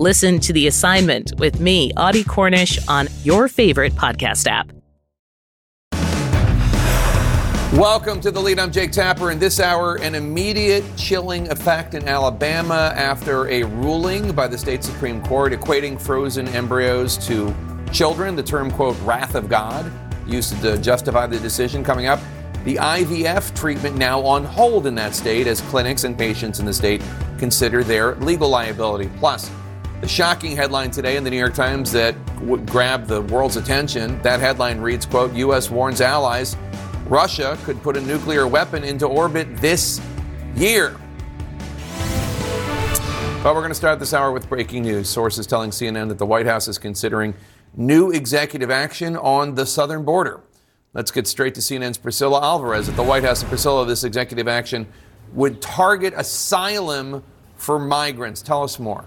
Listen to The Assignment with me, Audie Cornish, on your favorite podcast app. Welcome to the lead. I'm Jake Tapper. In this hour, an immediate chilling effect in Alabama after a ruling by the state Supreme Court equating frozen embryos to children. The term, quote, wrath of God, used to justify the decision coming up. The IVF treatment now on hold in that state as clinics and patients in the state consider their legal liability. Plus, the shocking headline today in the New York Times that would grab the world's attention. That headline reads, quote, U.S. warns allies Russia could put a nuclear weapon into orbit this year. But we're going to start this hour with breaking news. Sources telling CNN that the White House is considering new executive action on the southern border. Let's get straight to CNN's Priscilla Alvarez at the White House. And Priscilla, this executive action would target asylum for migrants. Tell us more.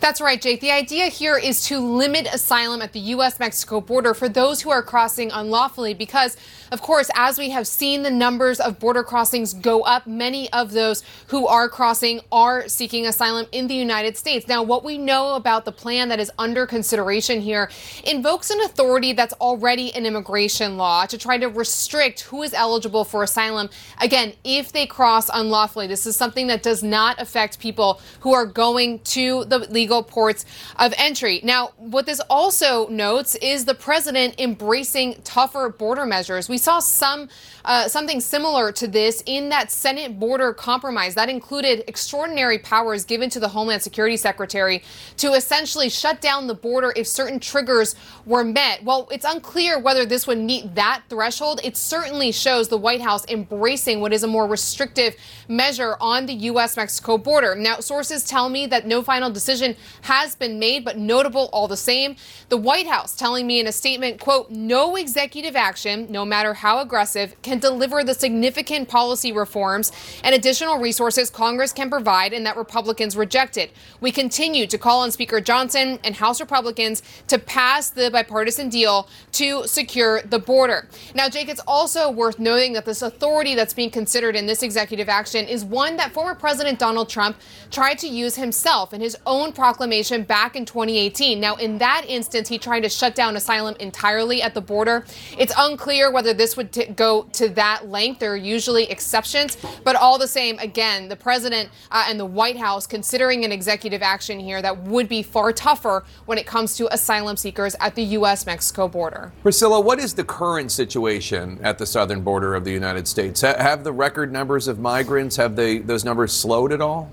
That's right, Jake. The idea here is to limit asylum at the U.S. Mexico border for those who are crossing unlawfully because, of course, as we have seen the numbers of border crossings go up, many of those who are crossing are seeking asylum in the United States. Now, what we know about the plan that is under consideration here invokes an authority that's already an immigration law to try to restrict who is eligible for asylum. Again, if they cross unlawfully, this is something that does not affect people who are going to the legal ports of entry. Now, what this also notes is the president embracing tougher border measures. We saw some uh, something similar to this in that Senate border compromise that included extraordinary powers given to the Homeland Security Secretary to essentially shut down the border if certain triggers were met. Well, it's unclear whether this would meet that threshold. It certainly shows the White House embracing what is a more restrictive measure on the U.S. Mexico border. Now, sources tell me that no final decision has been made, but notable all the same. The White House telling me in a statement, quote, no executive action, no matter how aggressive, can deliver the significant policy reforms and additional resources Congress can provide and that Republicans rejected. We continue to call on Speaker Johnson and House Republicans to pass the bipartisan deal to secure the border. Now, Jake, it's also worth noting that this authority that's being considered in this executive action is one that former President Donald Trump tried to use himself in his own proclamation back in 2018. Now, in that instance, he tried to shut down asylum entirely at the border. It's unclear whether this would t- go to that length. There are usually exceptions, but all the same, again, the president uh, and the White House considering an executive action here that would be far tougher when it comes to asylum seekers at the U.S. Mexico border. Priscilla, what is the current situation at the southern border of the United States? have the record numbers of migrants have they those numbers slowed at all?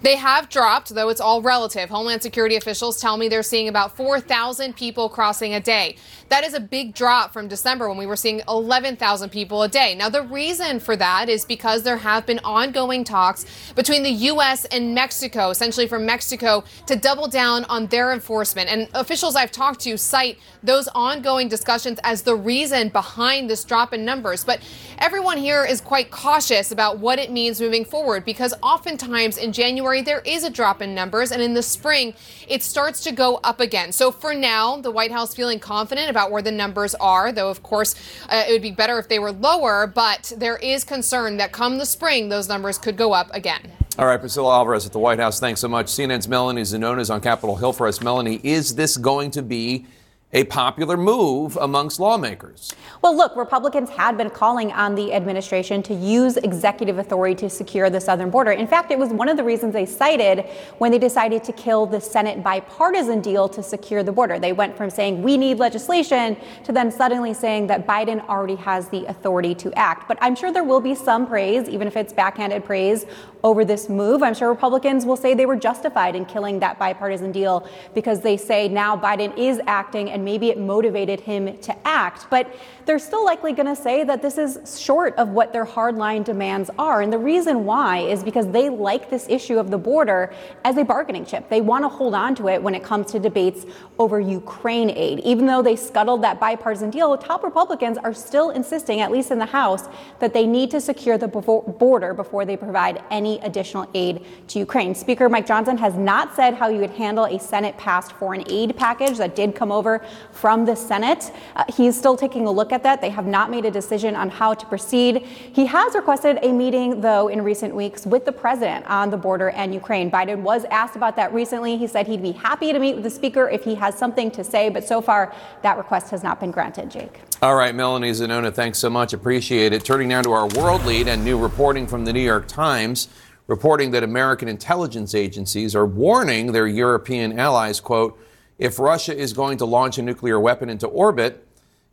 They have dropped, though it's all relative. Homeland Security officials tell me they're seeing about 4,000 people crossing a day. That is a big drop from December when we were seeing 11,000 people a day. Now, the reason for that is because there have been ongoing talks between the U.S. and Mexico, essentially from Mexico, to double down on their enforcement. And officials I've talked to cite those ongoing discussions as the reason behind this drop in numbers. But everyone here is quite cautious about what it means moving forward because oftentimes in January, January, there is a drop in numbers, and in the spring, it starts to go up again. So for now, the White House feeling confident about where the numbers are, though, of course, uh, it would be better if they were lower, but there is concern that come the spring, those numbers could go up again. All right, Priscilla Alvarez at the White House. Thanks so much. CNN's Melanie Zanona is on Capitol Hill for us. Melanie, is this going to be a popular move amongst lawmakers. Well, look, Republicans had been calling on the administration to use executive authority to secure the southern border. In fact, it was one of the reasons they cited when they decided to kill the Senate bipartisan deal to secure the border. They went from saying we need legislation to then suddenly saying that Biden already has the authority to act. But I'm sure there will be some praise, even if it's backhanded praise, over this move. I'm sure Republicans will say they were justified in killing that bipartisan deal because they say now Biden is acting and maybe it motivated him to act. But they're still likely going to say that this is short of what their hardline demands are. And the reason why is because they like this issue of the border as a bargaining chip. They want to hold on to it when it comes to debates over Ukraine aid. Even though they scuttled that bipartisan deal, top Republicans are still insisting, at least in the House, that they need to secure the border before they provide any additional aid to Ukraine. Speaker Mike Johnson has not said how he would handle a Senate passed foreign aid package that did come over from the Senate. Uh, he's still taking a look at that. They have not made a decision on how to proceed. He has requested a meeting, though, in recent weeks with the president on the border and Ukraine. Biden was asked about that recently. He said he'd be happy to meet with the speaker if he has something to say, but so far that request has not been granted, Jake. All right, Melanie Zanona, thanks so much. Appreciate it. Turning now to our world lead and new reporting from the New York Times reporting that American intelligence agencies are warning their European allies, quote, if Russia is going to launch a nuclear weapon into orbit,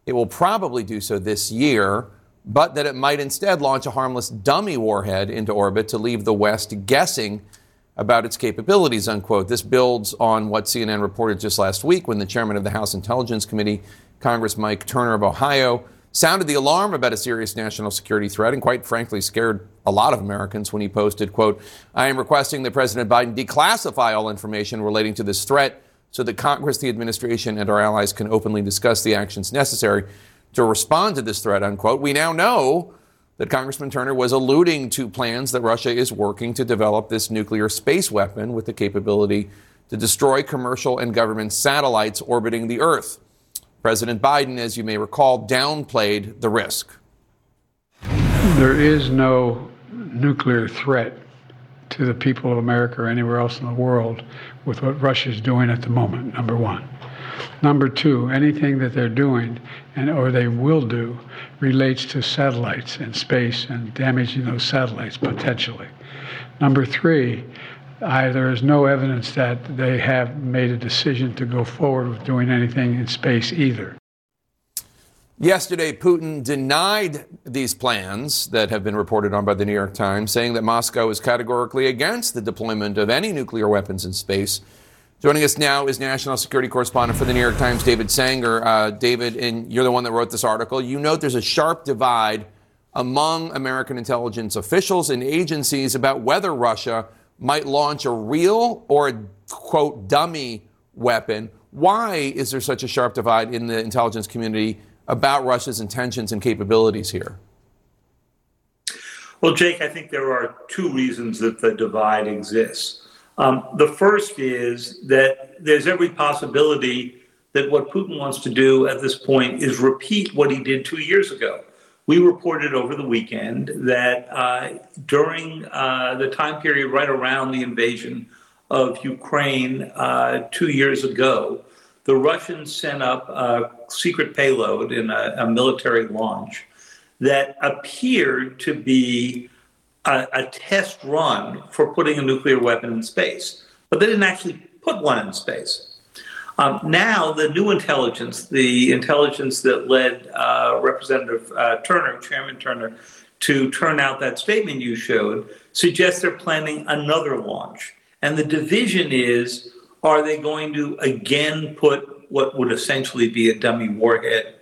it will probably do so this year, but that it might instead launch a harmless dummy warhead into orbit to leave the West guessing about its capabilities, unquote. This builds on what CNN reported just last week when the chairman of the House Intelligence Committee, Congress Mike Turner of Ohio, sounded the alarm about a serious national security threat and quite frankly scared a lot of Americans when he posted, quote, I am requesting that President Biden declassify all information relating to this threat so that Congress, the administration, and our allies can openly discuss the actions necessary to respond to this threat, unquote. We now know that Congressman Turner was alluding to plans that Russia is working to develop this nuclear space weapon with the capability to destroy commercial and government satellites orbiting the Earth. President Biden, as you may recall, downplayed the risk. There is no nuclear threat to the people of America or anywhere else in the world with what Russia is doing at the moment, number one. Number two, anything that they're doing and or they will do relates to satellites and space and damaging those satellites potentially. Number three, I, there is no evidence that they have made a decision to go forward with doing anything in space either. Yesterday, Putin denied these plans that have been reported on by the New York Times, saying that Moscow is categorically against the deployment of any nuclear weapons in space. Joining us now is national security correspondent for the New York Times, David Sanger. Uh, David, and you're the one that wrote this article. You note there's a sharp divide among American intelligence officials and agencies about whether Russia might launch a real or a quote dummy weapon. Why is there such a sharp divide in the intelligence community about Russia's intentions and capabilities here? Well, Jake, I think there are two reasons that the divide exists. Um, the first is that there's every possibility that what Putin wants to do at this point is repeat what he did two years ago. We reported over the weekend that uh, during uh, the time period right around the invasion of Ukraine uh, two years ago, the Russians sent up a secret payload in a, a military launch that appeared to be a, a, test run for putting a nuclear weapon in space, but they didn't actually put one in space. Um, now, the new intelligence, the intelligence that led uh, Representative uh, Turner, Chairman Turner, to turn out that statement you showed, suggests they're planning another launch. And the division is are they going to again put what would essentially be a dummy warhead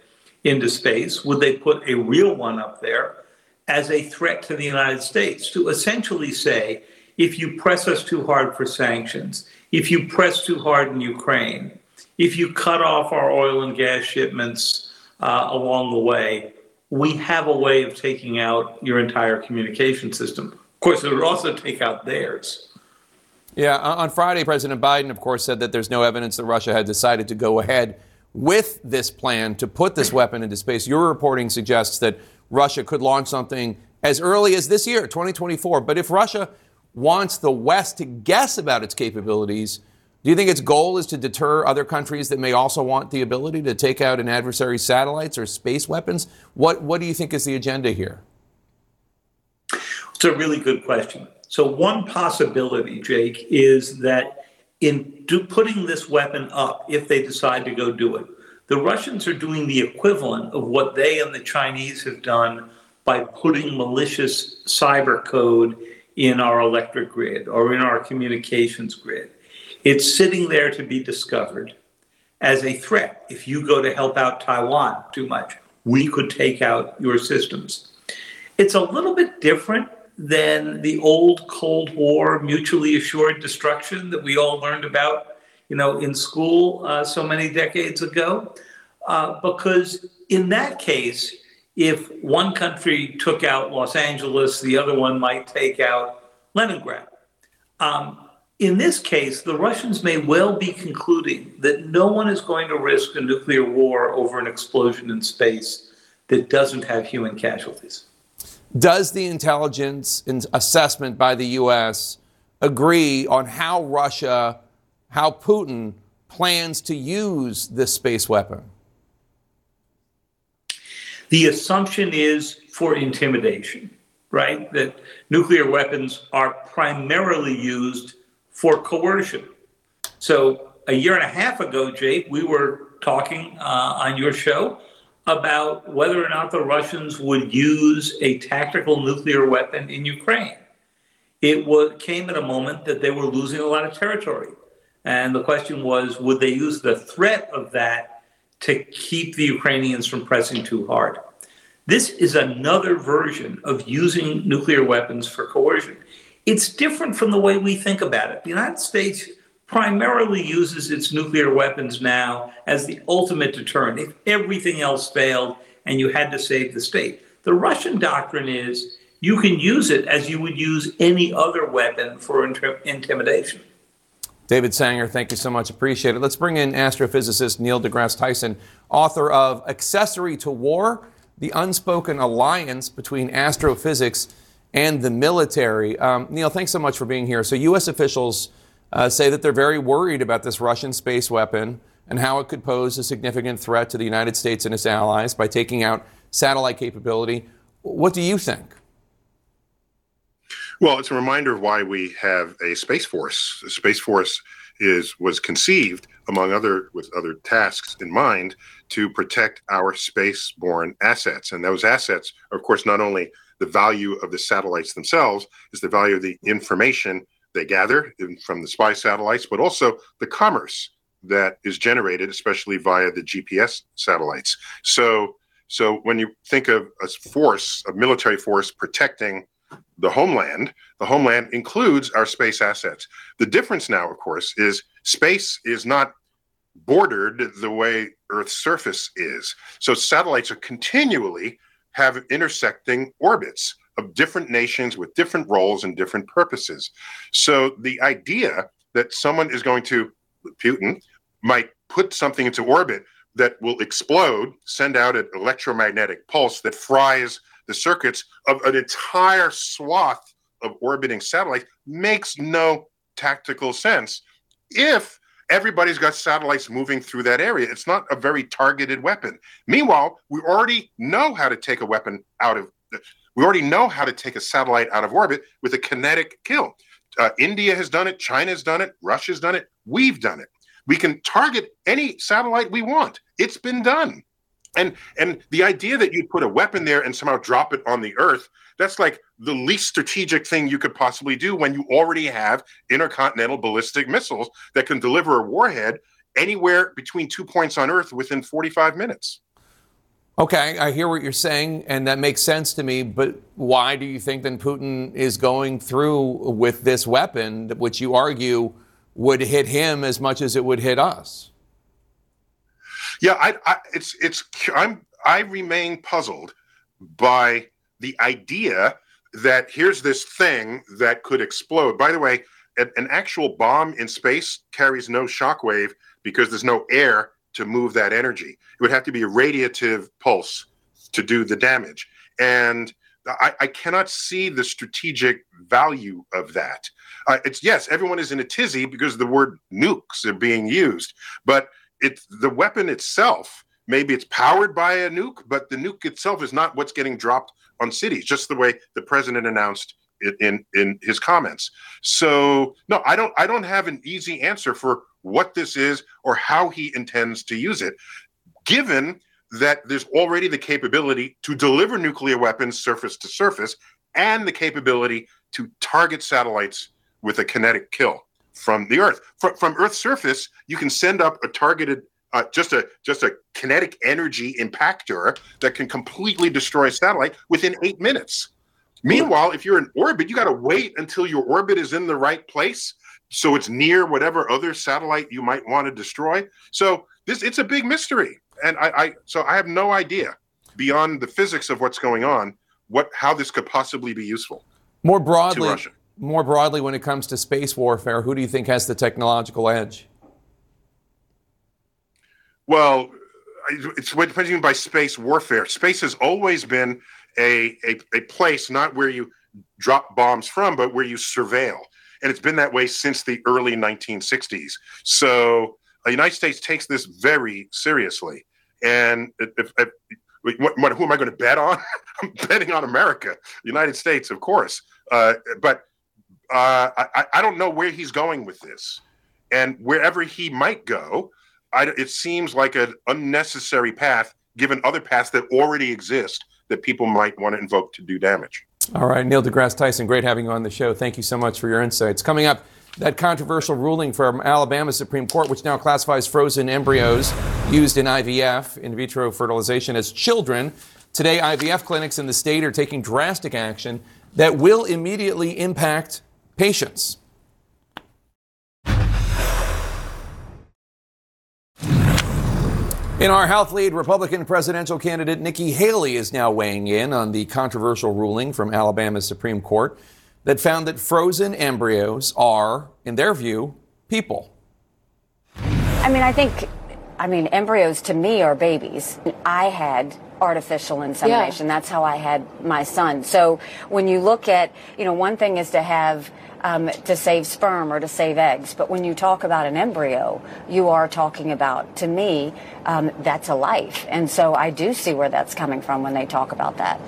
into space? Would they put a real one up there as a threat to the United States to essentially say, if you press us too hard for sanctions, if you press too hard in Ukraine, if you cut off our oil and gas shipments uh, along the way, we have a way of taking out your entire communication system. Of course, it would also take out theirs. Yeah, on Friday, President Biden, of course, said that there's no evidence that Russia had decided to go ahead with this plan to put this weapon into space. Your reporting suggests that Russia could launch something as early as this year, 2024. But if Russia wants the West to guess about its capabilities, do you think its goal is to deter other countries that may also want the ability to take out an adversary's satellites or space weapons? What, what do you think is the agenda here? It's a really good question. So, one possibility, Jake, is that in do, putting this weapon up, if they decide to go do it, the Russians are doing the equivalent of what they and the Chinese have done by putting malicious cyber code in our electric grid or in our communications grid. It's sitting there to be discovered as a threat. If you go to help out Taiwan too much, we could take out your systems. It's a little bit different than the old Cold War mutually assured destruction that we all learned about, you know, in school uh, so many decades ago. Uh, because in that case, if one country took out Los Angeles, the other one might take out Leningrad. Um, in this case, the Russians may well be concluding that no one is going to risk a nuclear war over an explosion in space that doesn't have human casualties. Does the intelligence assessment by the U.S. agree on how Russia, how Putin plans to use this space weapon? The assumption is for intimidation, right? That nuclear weapons are primarily used for coercion. So, a year and a half ago, Jake, we were talking uh, on your show about whether or not the Russians would use a tactical nuclear weapon in Ukraine. It was, came at a moment that they were losing a lot of territory. And the question was would they use the threat of that to keep the Ukrainians from pressing too hard? This is another version of using nuclear weapons for coercion. It's different from the way we think about it. The United States primarily uses its nuclear weapons now as the ultimate deterrent if everything else failed and you had to save the state. The Russian doctrine is you can use it as you would use any other weapon for intimidation. David Sanger, thank you so much. Appreciate it. Let's bring in astrophysicist Neil deGrasse Tyson, author of Accessory to War The Unspoken Alliance Between Astrophysics and the Military. Um, Neil, thanks so much for being here. So, U.S. officials uh, say that they're very worried about this Russian space weapon and how it could pose a significant threat to the United States and its allies by taking out satellite capability. What do you think? Well, it's a reminder of why we have a space force. The space force is was conceived among other with other tasks in mind to protect our space-borne assets, and those assets, are, of course, not only the value of the satellites themselves, is the value of the information they gather from the spy satellites, but also the commerce that is generated, especially via the GPS satellites. So, so when you think of a force, a military force protecting the homeland, the homeland includes our space assets. The difference now, of course, is space is not bordered the way Earth's surface is. So satellites are continually have intersecting orbits of different nations with different roles and different purposes. So the idea that someone is going to Putin might put something into orbit that will explode, send out an electromagnetic pulse that fries the circuits of an entire swath of orbiting satellites makes no tactical sense if everybody's got satellites moving through that area. It's not a very targeted weapon. Meanwhile, we already know how to take a weapon out of we already know how to take a satellite out of orbit with a kinetic kill. Uh, India has done it, China's done it, Russia's done it, we've done it. We can target any satellite we want. It's been done. And and the idea that you put a weapon there and somehow drop it on the earth, that's like the least strategic thing you could possibly do when you already have intercontinental ballistic missiles that can deliver a warhead anywhere between two points on earth within 45 minutes. Okay, I hear what you're saying, and that makes sense to me. But why do you think then Putin is going through with this weapon, which you argue would hit him as much as it would hit us? Yeah, I, I, it's it's I'm I remain puzzled by the idea that here's this thing that could explode. By the way, an, actual bomb in space carries no shockwave because there's no air to move that energy. It would have to be a radiative pulse to do the damage, and I, I cannot see the strategic value of that. Uh, it's yes, everyone is in a tizzy because the word nukes are being used, but it's the weapon itself. Maybe it's powered by a nuke, but the nuke itself is not what's getting dropped on cities, just the way the president announced in in his comments. So no, I don't I don't have an easy answer for what this is or how he intends to use it, given that there's already the capability to deliver nuclear weapons surface to surface and the capability to target satellites with a kinetic kill from the Earth. From, from Earth's surface, you can send up a targeted, uh, just a just a kinetic energy impactor that can completely destroy a satellite within eight minutes. Meanwhile, if you're in orbit, you got to wait until your orbit is in the right place, so it's near whatever other satellite you might want to destroy. So this it's a big mystery, and I, I so I have no idea beyond the physics of what's going on what how this could possibly be useful. More broadly, more broadly, when it comes to space warfare, who do you think has the technological edge? Well, it's what depends by space warfare. Space has always been a, a, a place not where you drop bombs from, but where you surveil. And it's been that way since the early 1960s. So the United States takes this very seriously. And if, if, what, what, who am I going to bet on? I'm betting on America, the United States, of course. Uh, but uh, I, I don't know where he's going with this. And wherever he might go, I, it seems like an unnecessary path given other paths that already exist that people might want to invoke to do damage. All right, Neil deGrasse Tyson, great having you on the show. Thank you so much for your insights. Coming up, that controversial ruling from Alabama Supreme Court, which now classifies frozen embryos used in IVF, in vitro fertilization, as children. Today, IVF clinics in the state are taking drastic action that will immediately impact patients. In our health lead, Republican presidential candidate Nikki Haley is now weighing in on the controversial ruling from Alabama's Supreme Court that found that frozen embryos are, in their view, people. I mean, I think, I mean, embryos to me are babies. I had artificial insemination. Yeah. That's how I had my son. So when you look at, you know, one thing is to have um, to save sperm or to save eggs. But when you talk about an embryo, you are talking about, to me, um, that's a life. And so I do see where that's coming from when they talk about that.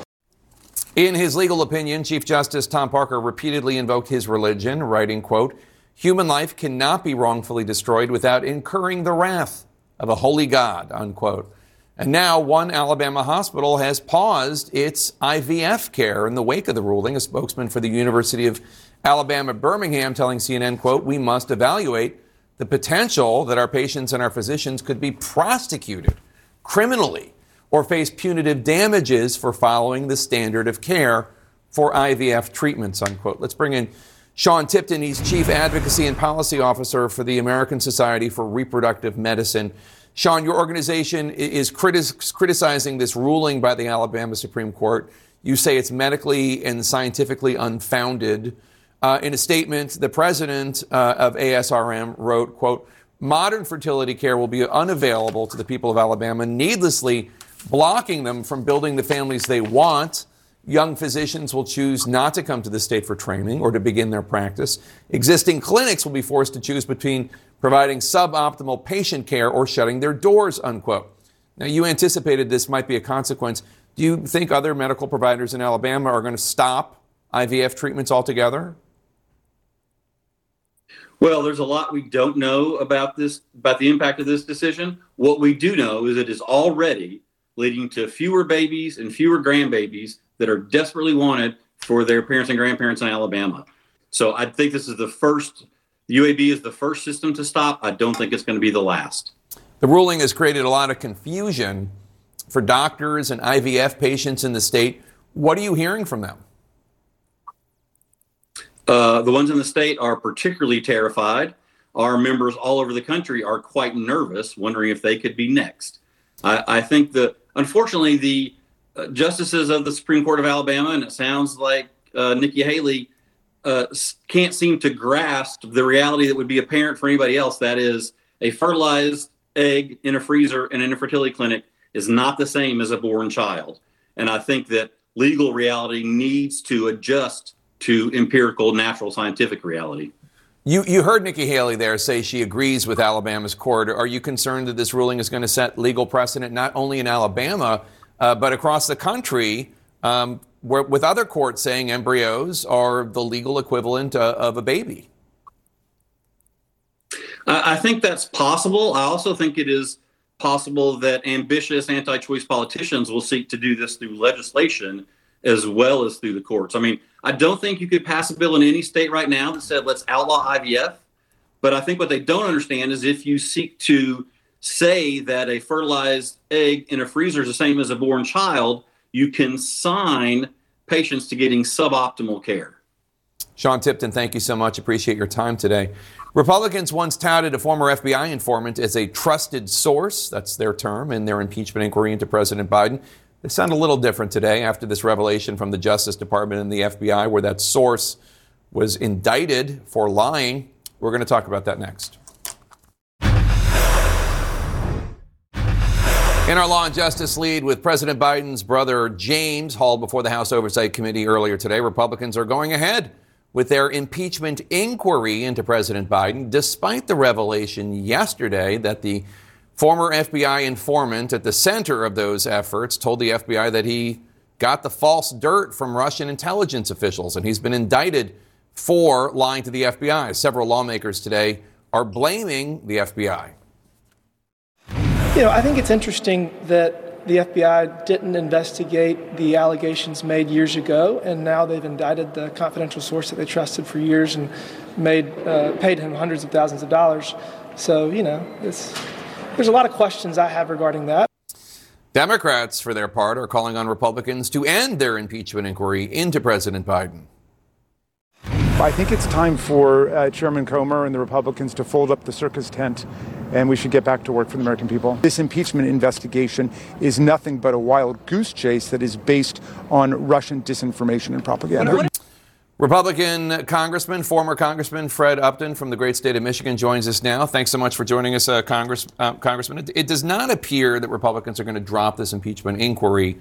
In his legal opinion, Chief Justice Tom Parker repeatedly invoked his religion, writing, quote, Human life cannot be wrongfully destroyed without incurring the wrath of a holy God, unquote. And now one Alabama hospital has paused its IVF care in the wake of the ruling. A spokesman for the University of Alabama Birmingham telling CNN, quote, we must evaluate the potential that our patients and our physicians could be prosecuted criminally or face punitive damages for following the standard of care for IVF treatments, unquote. Let's bring in Sean Tipton. He's Chief Advocacy and Policy Officer for the American Society for Reproductive Medicine. Sean, your organization is criticizing this ruling by the Alabama Supreme Court. You say it's medically and scientifically unfounded. Uh, in a statement, the president uh, of ASRM wrote, quote, modern fertility care will be unavailable to the people of Alabama, needlessly blocking them from building the families they want. Young physicians will choose not to come to the state for training or to begin their practice. Existing clinics will be forced to choose between providing suboptimal patient care or shutting their doors, unquote. Now, you anticipated this might be a consequence. Do you think other medical providers in Alabama are going to stop IVF treatments altogether? Well, there's a lot we don't know about this, about the impact of this decision. What we do know is it is already leading to fewer babies and fewer grandbabies that are desperately wanted for their parents and grandparents in Alabama. So I think this is the first, UAB is the first system to stop. I don't think it's going to be the last. The ruling has created a lot of confusion for doctors and IVF patients in the state. What are you hearing from them? Uh, the ones in the state are particularly terrified. Our members all over the country are quite nervous, wondering if they could be next. I, I think that unfortunately the uh, justices of the Supreme Court of Alabama, and it sounds like uh, Nikki Haley uh, can't seem to grasp the reality that would be apparent for anybody else. That is, a fertilized egg in a freezer and in an infertility clinic is not the same as a born child. And I think that legal reality needs to adjust to empirical, natural, scientific reality. You, you heard Nikki Haley there say she agrees with Alabama's court. Are you concerned that this ruling is going to set legal precedent not only in Alabama, uh, but across the country, um, where, with other courts saying embryos are the legal equivalent uh, of a baby? I think that's possible. I also think it is possible that ambitious anti choice politicians will seek to do this through legislation as well as through the courts. I mean, I don't think you could pass a bill in any state right now that said let's outlaw IVF. But I think what they don't understand is if you seek to say that a fertilized egg in a freezer is the same as a born child, you can sign patients to getting suboptimal care. Sean Tipton, thank you so much. Appreciate your time today. Republicans once touted a former FBI informant as a trusted source. That's their term in their impeachment inquiry into President Biden. They sound a little different today after this revelation from the Justice Department and the FBI, where that source was indicted for lying. We're going to talk about that next. In our law and justice lead with President Biden's brother James hauled before the House Oversight Committee earlier today, Republicans are going ahead with their impeachment inquiry into President Biden, despite the revelation yesterday that the Former FBI informant at the center of those efforts told the FBI that he got the false dirt from Russian intelligence officials, and he's been indicted for lying to the FBI. Several lawmakers today are blaming the FBI. You know, I think it's interesting that the FBI didn't investigate the allegations made years ago, and now they've indicted the confidential source that they trusted for years and made uh, paid him hundreds of thousands of dollars. So, you know, it's there's a lot of questions I have regarding that. Democrats, for their part, are calling on Republicans to end their impeachment inquiry into President Biden. I think it's time for uh, Chairman Comer and the Republicans to fold up the circus tent and we should get back to work for the American people. This impeachment investigation is nothing but a wild goose chase that is based on Russian disinformation and propaganda. Republican Congressman, former Congressman Fred Upton from the great state of Michigan joins us now. Thanks so much for joining us, uh, Congress, uh, Congressman. It, it, does not appear that Republicans are going to drop this impeachment inquiry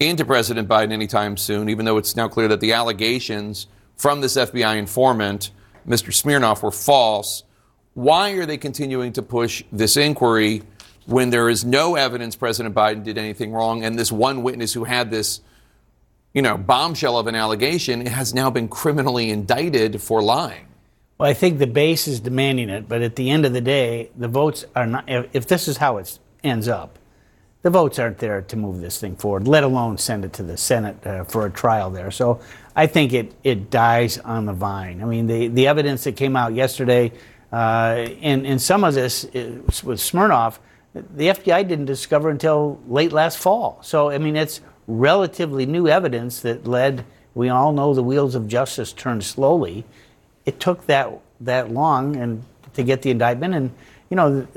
into President Biden anytime soon, even though it's now clear that the allegations from this FBI informant, Mr. Smirnov, were false. Why are they continuing to push this inquiry when there is no evidence President Biden did anything wrong and this one witness who had this you know, bombshell of an allegation has now been criminally indicted for lying. Well, I think the base is demanding it, but at the end of the day, the votes are not. If, this is how it ends up, the votes aren't there to move this thing forward, let alone send it to the Senate uh, for a trial there. So I think it, it dies on the vine. I mean, the, the evidence that came out yesterday, uh, and, and some of this is, with Smirnov, the FBI didn't discover until late last fall. So, I mean, it's relatively new evidence that led, we all know the wheels of justice turn slowly. It took that, that long and to get the indictment, and, you know,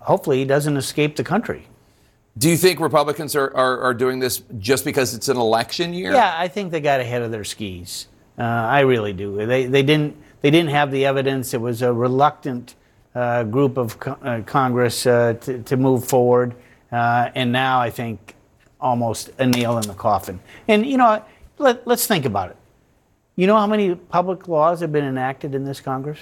hopefully he doesn't escape the country. Do you think Republicans are, are, are, doing this just because it's an election year? Yeah, I think they got ahead of their skis. Uh, I really do. They, they, didn't, they didn't have the evidence. It was a reluctant uh, group of co- uh, Congress uh, to, to move forward. Uh, and now I think almost a nail in the coffin. And, you know, let, let's think about it. You know how many public laws have been enacted in this Congress?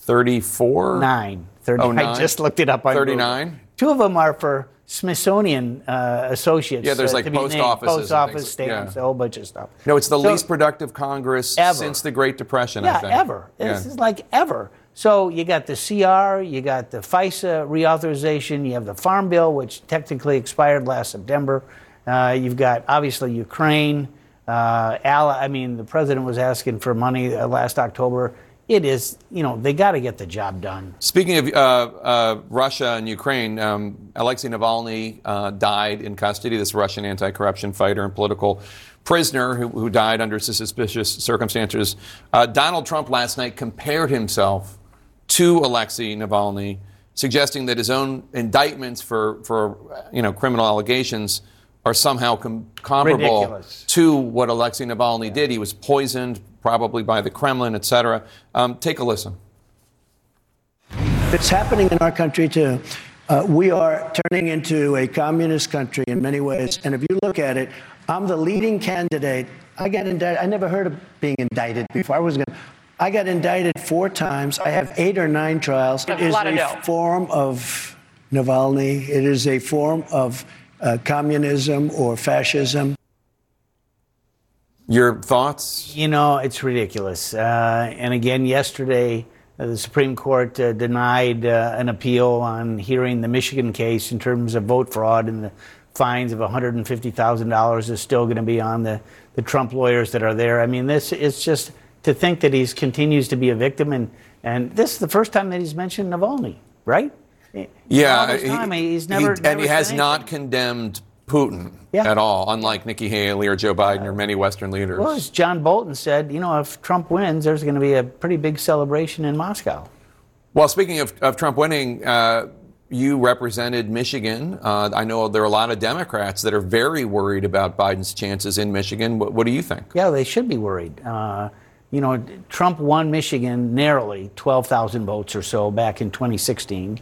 34? Nine. 30, oh, nine? I just looked it up on 39? Two of them are for Smithsonian uh, associates. Yeah, there's uh, like post offices. post office stamps, Yeah. a whole bunch of stuff. No, it's the So- least productive Congress Ever. since the Great Depression, I Yeah, think. ever. Yeah. This is like ever. So you got the CR, you got the FISA reauthorization, you have the Farm Bill, which technically expired last September. Uh, you've got obviously Ukraine. Uh, ally, I mean, the president was asking for money uh, last October. It is, you know, they got to get the job done. Speaking of uh, uh, Russia and Ukraine, um, Alexei Navalny uh, died in custody, this Russian anti corruption fighter and political prisoner who, who died under suspicious circumstances. Uh, Donald Trump last night compared himself to Alexei Navalny, suggesting that his own indictments for, for you know, criminal allegations are somehow com- comparable Ridiculous. to what Alexei Navalny did. He was poisoned, probably by the Kremlin, etc. Um, take a listen. It's happening in our country too. Uh, we are turning into a communist country in many ways. And if you look at it, I'm the leading candidate. I got indicted. I never heard of being indicted before. I was going. to I got indicted four times. I have eight or nine trials. It is a is lot of a form of Navalny. It is a form of uh, communism or fascism. Your thoughts? You know, it's ridiculous. Uh, and again, yesterday, uh, the Supreme Court uh, denied uh, an appeal on hearing the Michigan case in terms of vote fraud, and the fines of $150,000 is still going to be on the, the Trump lawyers that are there. I mean, this is just to think that he continues to be a victim, and, and this is the first time that he's mentioned Navalny, right? Yeah, time, he's never- and never he has not condemned Putin at all, unlike Nikki Haley or Joe Biden or many Western leaders. Well, as John Bolton said, you know, if Trump wins, there's going to be a pretty big celebration in Moscow. Well, speaking of, of Trump winning, uh, you represented Michigan. Uh, I know there are a lot of Democrats that are very worried about Biden's chances in Michigan. What, what do you think? Yeah, they should be worried. Uh, you know, Trump won Michigan narrowly, 12,000 votes or so back in 2016.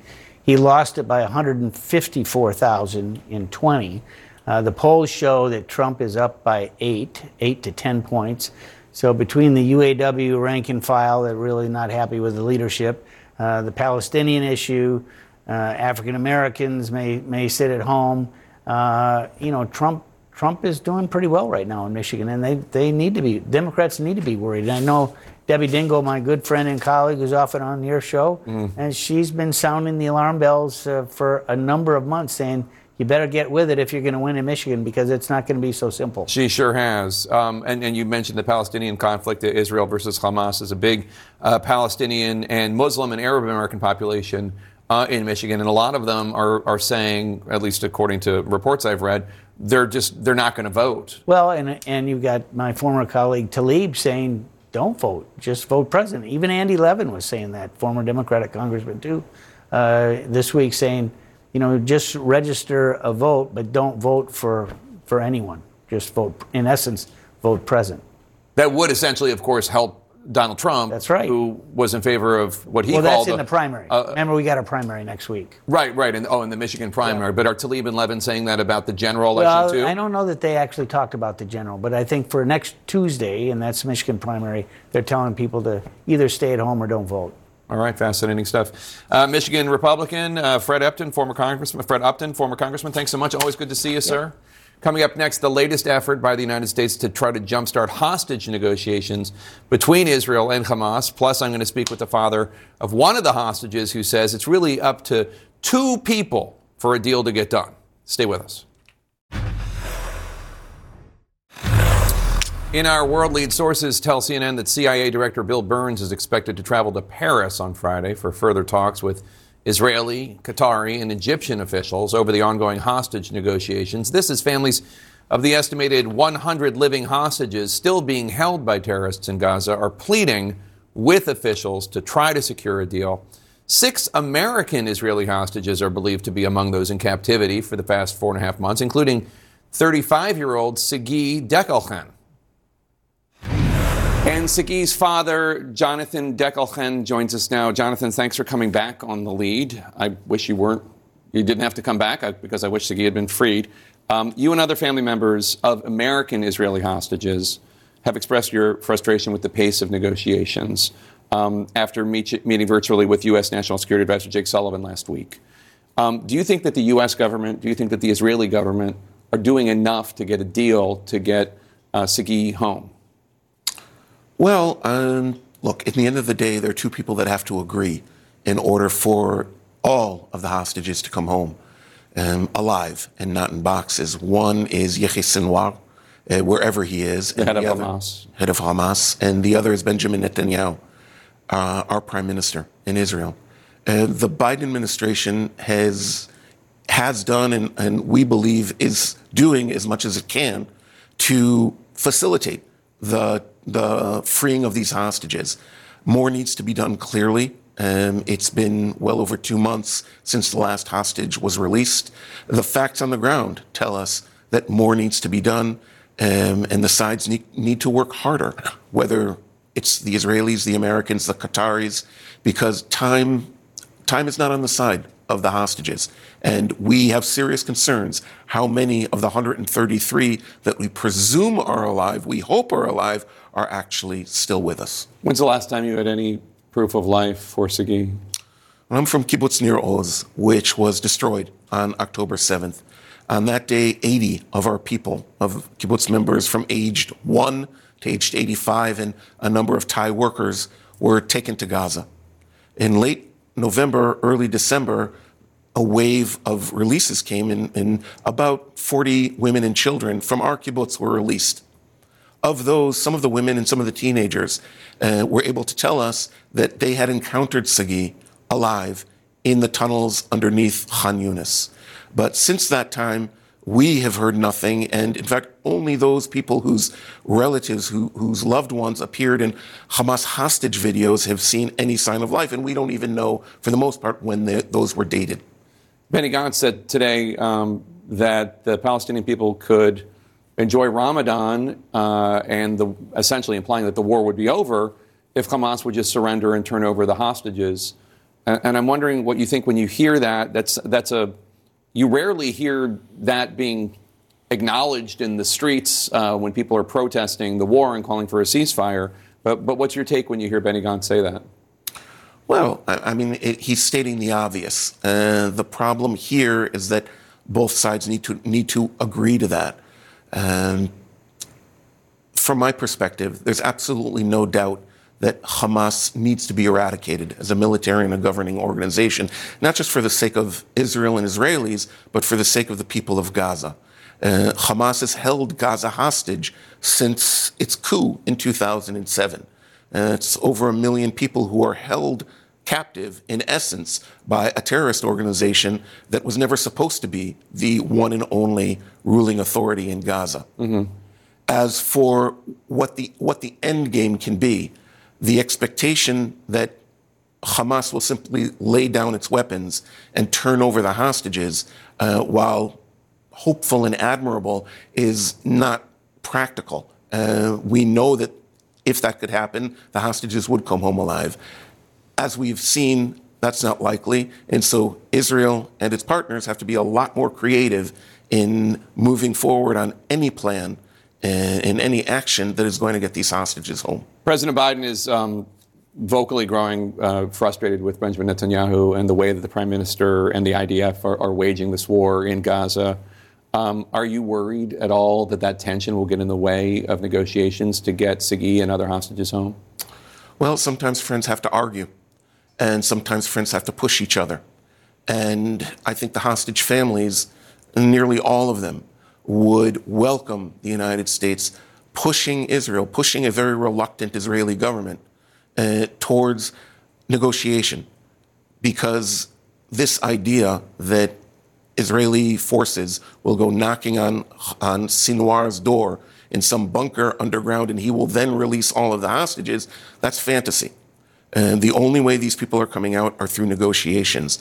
He lost it by 154,000 in 20. Uh, the polls show that Trump is up by eight, eight to 10 points. So between the UAW rank and file, they're really not happy with the leadership. Uh, the Palestinian issue, uh, African Americans may may sit at home. Uh, you know, Trump Trump is doing pretty well right now in Michigan, and they they need to be Democrats need to be worried. And I know Debbie Dingell, my good friend and colleague, who's often on your show, and she's been sounding the alarm bells uh, for a number of months, saying you better get with it if you're going to win in Michigan because it's not going to be so simple. She sure has. Um, and, and you mentioned the Palestinian conflict, Israel versus Hamas is a big uh, Palestinian and Muslim and Arab American population uh, in Michigan. And a lot of them are, are saying, at least according to reports I've read, they're just they're not going to vote. Well, and and you've got my former colleague Tlaib saying, "Don't vote, just vote president." Even Andy Levin was saying that, former Democratic congressman too, uh, this week saying, you know, just register a vote, but don't vote for for anyone. Just vote, in essence, vote present. That would essentially, of course, help Donald Trump. That's right. Who was in favor of what he well, called that's in a- the primary. a- Remember, we got a primary next week. Right, right, and oh, in the Michigan primary. But are Tlaib and Levin saying that about the general Well, election too? I don't know that they actually talked about the general, but I think for next Tuesday, and that's Michigan primary, they're telling people to either stay at home or don't vote. All right, fascinating stuff. Uh, Michigan Republican uh, Fred Upton, former congressman. Fred Upton, former congressman. Thanks so much. Always good to see you, sir. Coming up next, the latest effort by the United States to try to jumpstart hostage negotiations between Israel and Hamas. Plus, I'm going to speak with the father of one of the hostages who says it's really up to two people for a deal to get done. Stay with us. In our world lead, sources tell CNN that CIA Director Bill Burns is expected to travel to Paris on Friday for further talks with Israeli, Qatari, and Egyptian officials over the ongoing hostage negotiations. This is families of the estimated 100 living hostages still being held by terrorists in Gaza are pleading with officials to try to secure a deal. Six American Israeli hostages are believed to be among those in captivity for the past four and a half months, including 35 year old Sagi Dekel-Chen. Sagi's father, Jonathan Dekel-Chen, joins us now. Jonathan, thanks for coming back on the lead. I wish you weren't, you didn't have to come back because I wish Sagi had been freed. Um, you and other family members of American Israeli hostages have expressed your frustration with the pace of negotiations um, after meet, meeting virtually with U.S. National Security Advisor Jake Sullivan last week. Um, do you think that the U.S. government, do you think that the Israeli government are doing enough to get a deal to get uh, home? Well, um, look, at the end of the day, there are two people that have to agree in order for all of the hostages to come home um, alive and not in boxes. One is Yahya Sinwar, uh, wherever he is. The head of other, Hamas. Head of Hamas. And the other is Benjamin Netanyahu, uh, our prime minister in Israel. Uh, the Biden administration has has done and, and we believe is doing as much as it can to facilitate the the freeing of these hostages. More needs to be done clearly. Um, it's been well over two months since the last hostage was released. The facts on the ground tell us that more needs to be done, um, and the sides need, need to work harder, whether it's the Israelis, the Americans, the Qataris, because time, time is not on the side of the hostages. And we have serious concerns how many of the 133 that we presume are alive, we hope are alive, are actually still with us. When's the last time you had any proof of life for Sagi? I'm from Kibbutz Nir Oz, which was destroyed on October 7th. On that day, 80 of our people, of kibbutz members from aged 1 to aged 85, and a number of Thai workers were taken to Gaza. In late November, early December, a wave of releases came, and, and about 40 women and children from our kibbutz were released. Of those, some of the women and some of the teenagers uh, were able to tell us that they had encountered Sagi alive in the tunnels underneath Khan Yunis. But since that time, we have heard nothing. And in fact, only those people whose relatives, who, whose loved ones appeared in Hamas hostage videos have seen any sign of life. And we don't even know, for the most part, when they, those were dated. Benny Gantz said today um, that the Palestinian people could enjoy Ramadan uh, and the, essentially implying that the war would be over if Hamas would just surrender and turn over the hostages. And, and I'm wondering what you think when you hear that. That's, that's a, you rarely hear that being acknowledged in the streets uh, when people are protesting the war and calling for a ceasefire. But, but what's your take when you hear Benny Gantz say that? Well, I, I mean, it, he's stating the obvious. Uh, the problem here is that both sides need to need to agree to that. Um, from my perspective, there's absolutely no doubt that Hamas needs to be eradicated as a military and a governing organization, not just for the sake of Israel and Israelis, but for the sake of the people of Gaza. Uh, Hamas has held Gaza hostage since its coup in 2007. Uh, it's over a million people who are held captive, in essence, by a terrorist organization that was never supposed to be the one and only ruling authority in Gaza. Mm-hmm. As for what the what the end game can be, the expectation that Hamas will simply lay down its weapons and turn over the hostages, uh, while hopeful and admirable, is not practical. Uh, we know that if that could happen, the hostages would come home alive. As we've seen, that's not likely. And so Israel and its partners have to be a lot more creative in moving forward on any plan and in any action that is going to get these hostages home. President Biden is um, vocally growing uh, frustrated with Benjamin Netanyahu and the way that the prime minister and the IDF are, are waging this war in Gaza. Um, are you worried at all that that tension will get in the way of negotiations to get Sagi and other hostages home? Well, sometimes friends have to argue, and sometimes friends have to push each other. And I think the hostage families, nearly all of them, would welcome the United States pushing Israel, pushing a very reluctant Israeli government uh, towards negotiation. Because this idea that Israeli forces will go knocking on, on Sinwar's door in some bunker underground and he will then release all of the hostages, that's fantasy. And the only way these people are coming out are through negotiations.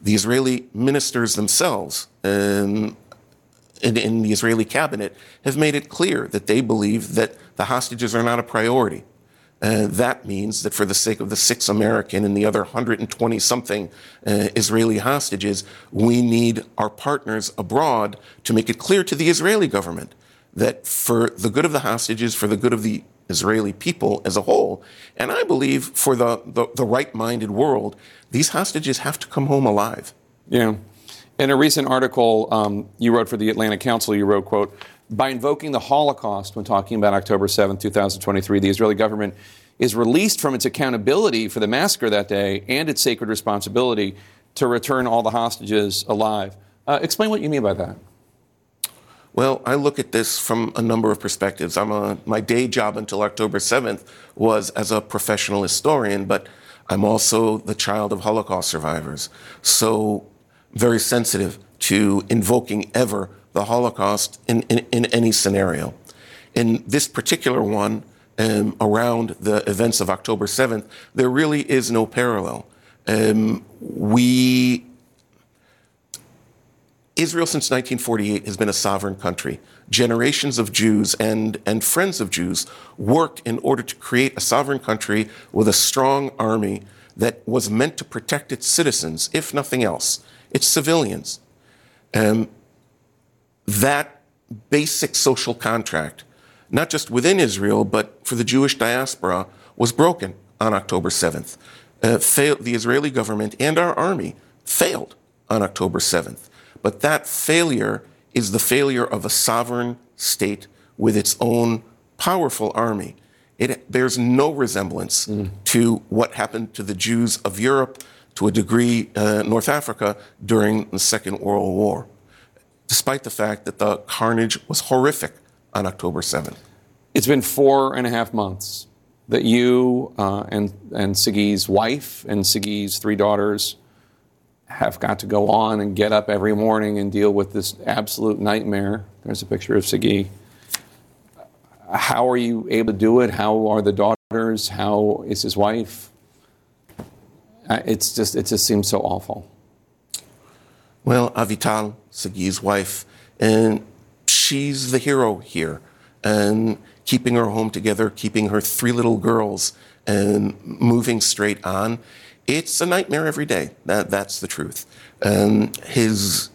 The Israeli ministers themselves um, in, in the Israeli cabinet have made it clear that they believe that the hostages are not a priority. Uh, that means that for the sake of the six American and the other 120 something uh, Israeli hostages, we need our partners abroad to make it clear to the Israeli government that for the good of the hostages, for the good of the Israeli people as a whole, and I believe for the, the, the right minded world, these hostages have to come home alive. Yeah. In a recent article um, you wrote for the Atlantic Council, you wrote, quote, by invoking the Holocaust when talking about October 7, 2023, the Israeli government is released from its accountability for the massacre that day and its sacred responsibility to return all the hostages alive. Uh, explain what you mean by that. Well, I look at this from a number of perspectives. I'm a, my day job until October 7th was as a professional historian, but I'm also the child of Holocaust survivors. So, very sensitive to invoking ever the Holocaust in, in, in any scenario. In this particular one, um, around the events of October 7th, there really is no parallel. Um, we Israel since 1948 has been a sovereign country. Generations of Jews and, and friends of Jews worked in order to create a sovereign country with a strong army that was meant to protect its citizens, if nothing else, its civilians. Um, that basic social contract, not just within Israel, but for the Jewish diaspora, was broken on October 7th. Uh, failed, the Israeli government and our army failed on October 7th. But that failure is the failure of a sovereign state with its own powerful army. It bears no resemblance mm. to what happened to the Jews of Europe, to a degree, uh, North Africa during the Second World War, despite the fact that the carnage was horrific on October 7th. It's been four and a half months that you uh, and, and Sagi's wife and Sagi's three daughters have got to go on and get up every morning and deal with this absolute nightmare. There's a picture of Sagi. How are you able to do it? How are the daughters? How is his wife? Uh, it's just, it just seems so awful. Well, Avital, Sagi's wife, and she's the hero here, and keeping her home together, keeping her three little girls, and moving straight on it's a nightmare every day. That, that's the truth. Um, his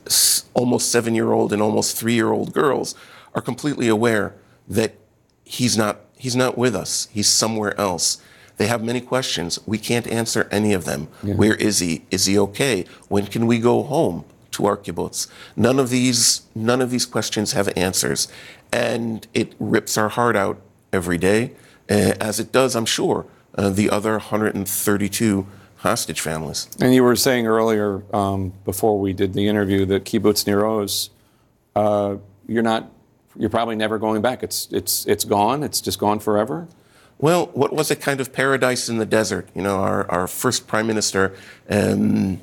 almost seven year old and almost three year old girls are completely aware that he's not, he's not with us, he's somewhere else. They have many questions. We can't answer any of them. Yeah. Where is he? Is he okay? When can we go home to our kibbutz? None of these, none of these questions have answers. And it rips our heart out every day, uh, as it does, I'm sure, uh, the other 132 hostage families. And you were saying earlier, um, before we did the interview, that Kibbutz Nir Oz, uh, you're not, you're probably never going back. It's, it's, it's gone. It's just gone forever. Well, what was a kind of paradise in the desert? You know, our, our first prime minister um,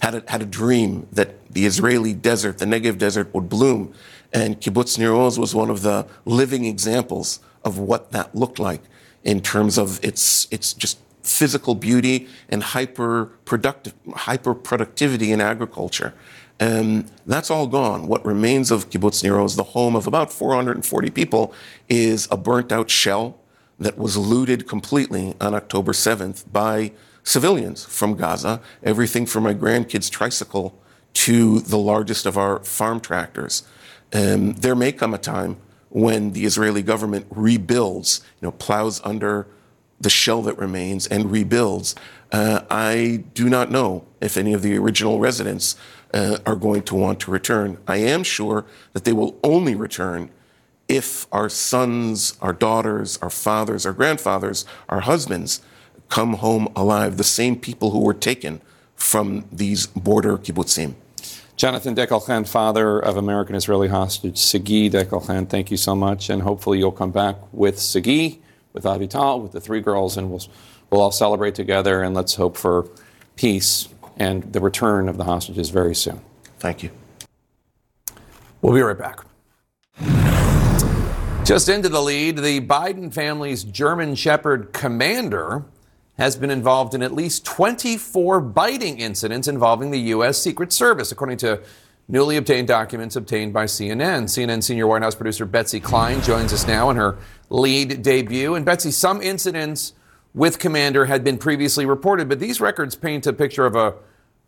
had, a, had a dream that the Israeli desert, the Negev desert, would bloom. And Kibbutz Nir Oz was one of the living examples of what that looked like in terms of its, its just physical beauty and hyper productive hyper productivity in agriculture. And that's all gone. What remains of Kibbutz Nir Oz, the home of about 440 people, is a burnt out shell that was looted completely on October 7th by civilians from Gaza, everything from my grandkid's tricycle to the largest of our farm tractors. And there may come a time when the Israeli government rebuilds, you know, plows under the shell that remains and rebuilds. Uh, I do not know if any of the original residents uh, are going to want to return. I am sure that they will only return if our sons, our daughters, our fathers, our grandfathers, our husbands come home alive, the same people who were taken from these border kibbutzim. Jonathan Dekel-Chen, father of American Israeli hostage Sagi Dekel-Chen, thank you so much. And hopefully you'll come back with Sagi, with Avital, with the three girls, and we'll, we'll all celebrate together. And let's hope for peace and the return of the hostages very soon. Thank you. We'll be right back. Just into the lead, the Biden family's German Shepherd commander has been involved in at least 24 biting incidents involving the U.S. Secret Service, according to newly obtained documents obtained by CNN. CNN senior White House producer Betsy Klein joins us now in her lead debut. And Betsy, some incidents with Commander had been previously reported, but these records paint a picture of a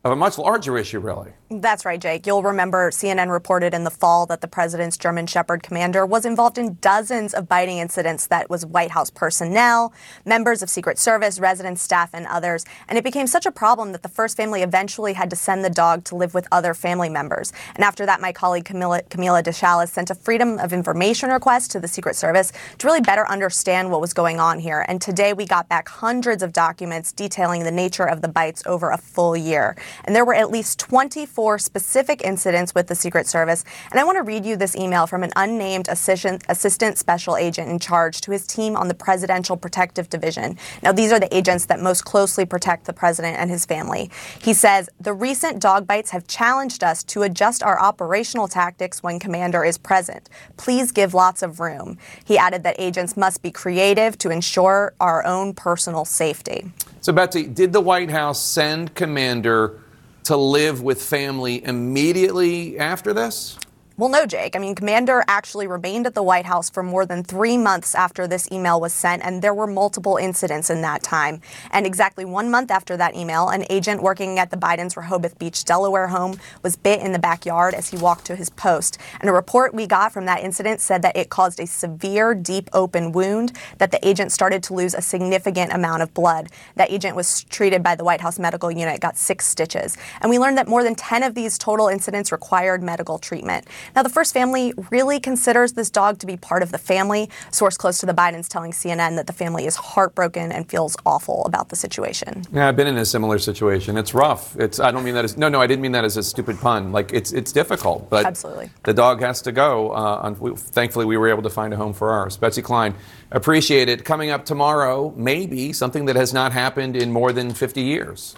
of a much larger issue, really. That's right, Jake. You'll remember CNN reported in the fall that the president's German Shepherd commander was involved in dozens of biting incidents that was White House personnel, members of Secret Service, residents, staff, and others. And it became such a problem that the first family eventually had to send the dog to live with other family members. And after that, my colleague Camila, Camila sent a Freedom of Information request to the Secret Service to really better understand what was going on here. And today we got back hundreds of documents detailing the nature of the bites over a full year. And there were at least 24 specific incidents with the Secret Service. And I want to read you this email from an unnamed assistant, assistant special agent in charge to his team on the Presidential Protective Division. Now, these are the agents that most closely protect the president and his family. He says, The recent dog bites have challenged us to adjust our operational tactics when commander is present. Please give lots of room. He added that agents must be creative to ensure our own personal safety. So, Betsy, did the White House send Commander to live with family immediately after this? Well, no, Jake. I mean, Commander actually remained at the White House for more than three months after this email was sent, and there were multiple incidents in that time. And exactly one month after that email, an agent working at the Biden's Rehoboth Beach, Delaware home was bit in the backyard as he walked to his post. And a report we got from that incident said that it caused a severe, deep open wound, that the agent started to lose a significant amount of blood. That agent was treated by the White House medical unit, got six stitches. And we learned that more than 10 of these total incidents required medical treatment. Now, the first family really considers this dog to be part of the family. source close to the Bidens telling CNN that the family is heartbroken and feels awful about the situation. Yeah, I've been in a similar situation. It's rough. It's I don't mean that as no, no, I didn't mean that as a stupid pun. Like it's it's difficult, but absolutely the dog has to go. Uh, thankfully, we were able to find a home for ours. Betsy Klein, appreciate it. Coming up tomorrow, maybe something that has not happened in more than 50 years.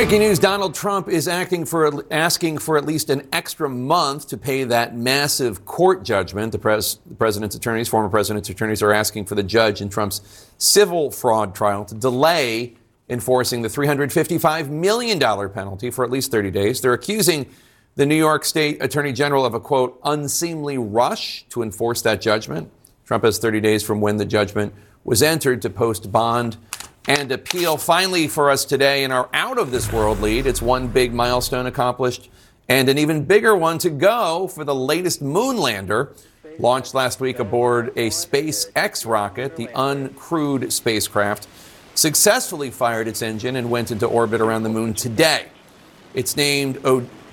Breaking news Donald Trump is for, asking for at least an extra month to pay that massive court judgment. The, pres, the president's attorneys, former president's attorneys, are asking for the judge in Trump's civil fraud trial to delay enforcing the $355 million penalty for at least 30 days. They're accusing the New York State Attorney General of a quote, unseemly rush to enforce that judgment. Trump has 30 days from when the judgment was entered to post bond and appeal. Finally, for us today in our out of this world lead, it's one big milestone accomplished and an even bigger one to go for the latest moon lander. Launched last week aboard a SpaceX rocket, the uncrewed spacecraft successfully fired its engine and went into orbit around the moon today. It's named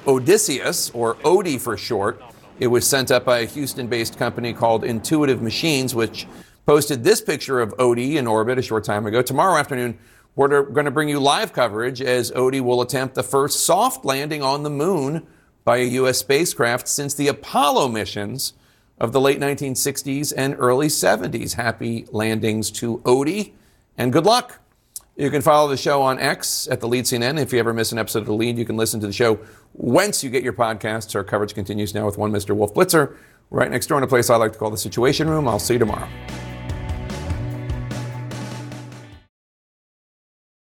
Odysseus, or Odie for short. It was sent up by a Houston based company called Intuitive Machines, which posted this picture of Odie in orbit a short time ago. Tomorrow afternoon, we're going to bring you live coverage as Odie will attempt the first soft landing on the moon by a U.S. spacecraft since the Apollo missions of the late 1960s and early 70s. Happy landings to Odie and good luck. You can follow the show on X at the Lead CNN. If you ever miss an episode of the Lead, you can listen to the show whence you get your podcasts. Our coverage continues now with one Mr. Wolf Blitzer right next door in a place I like to call the Situation Room. I'll see you tomorrow.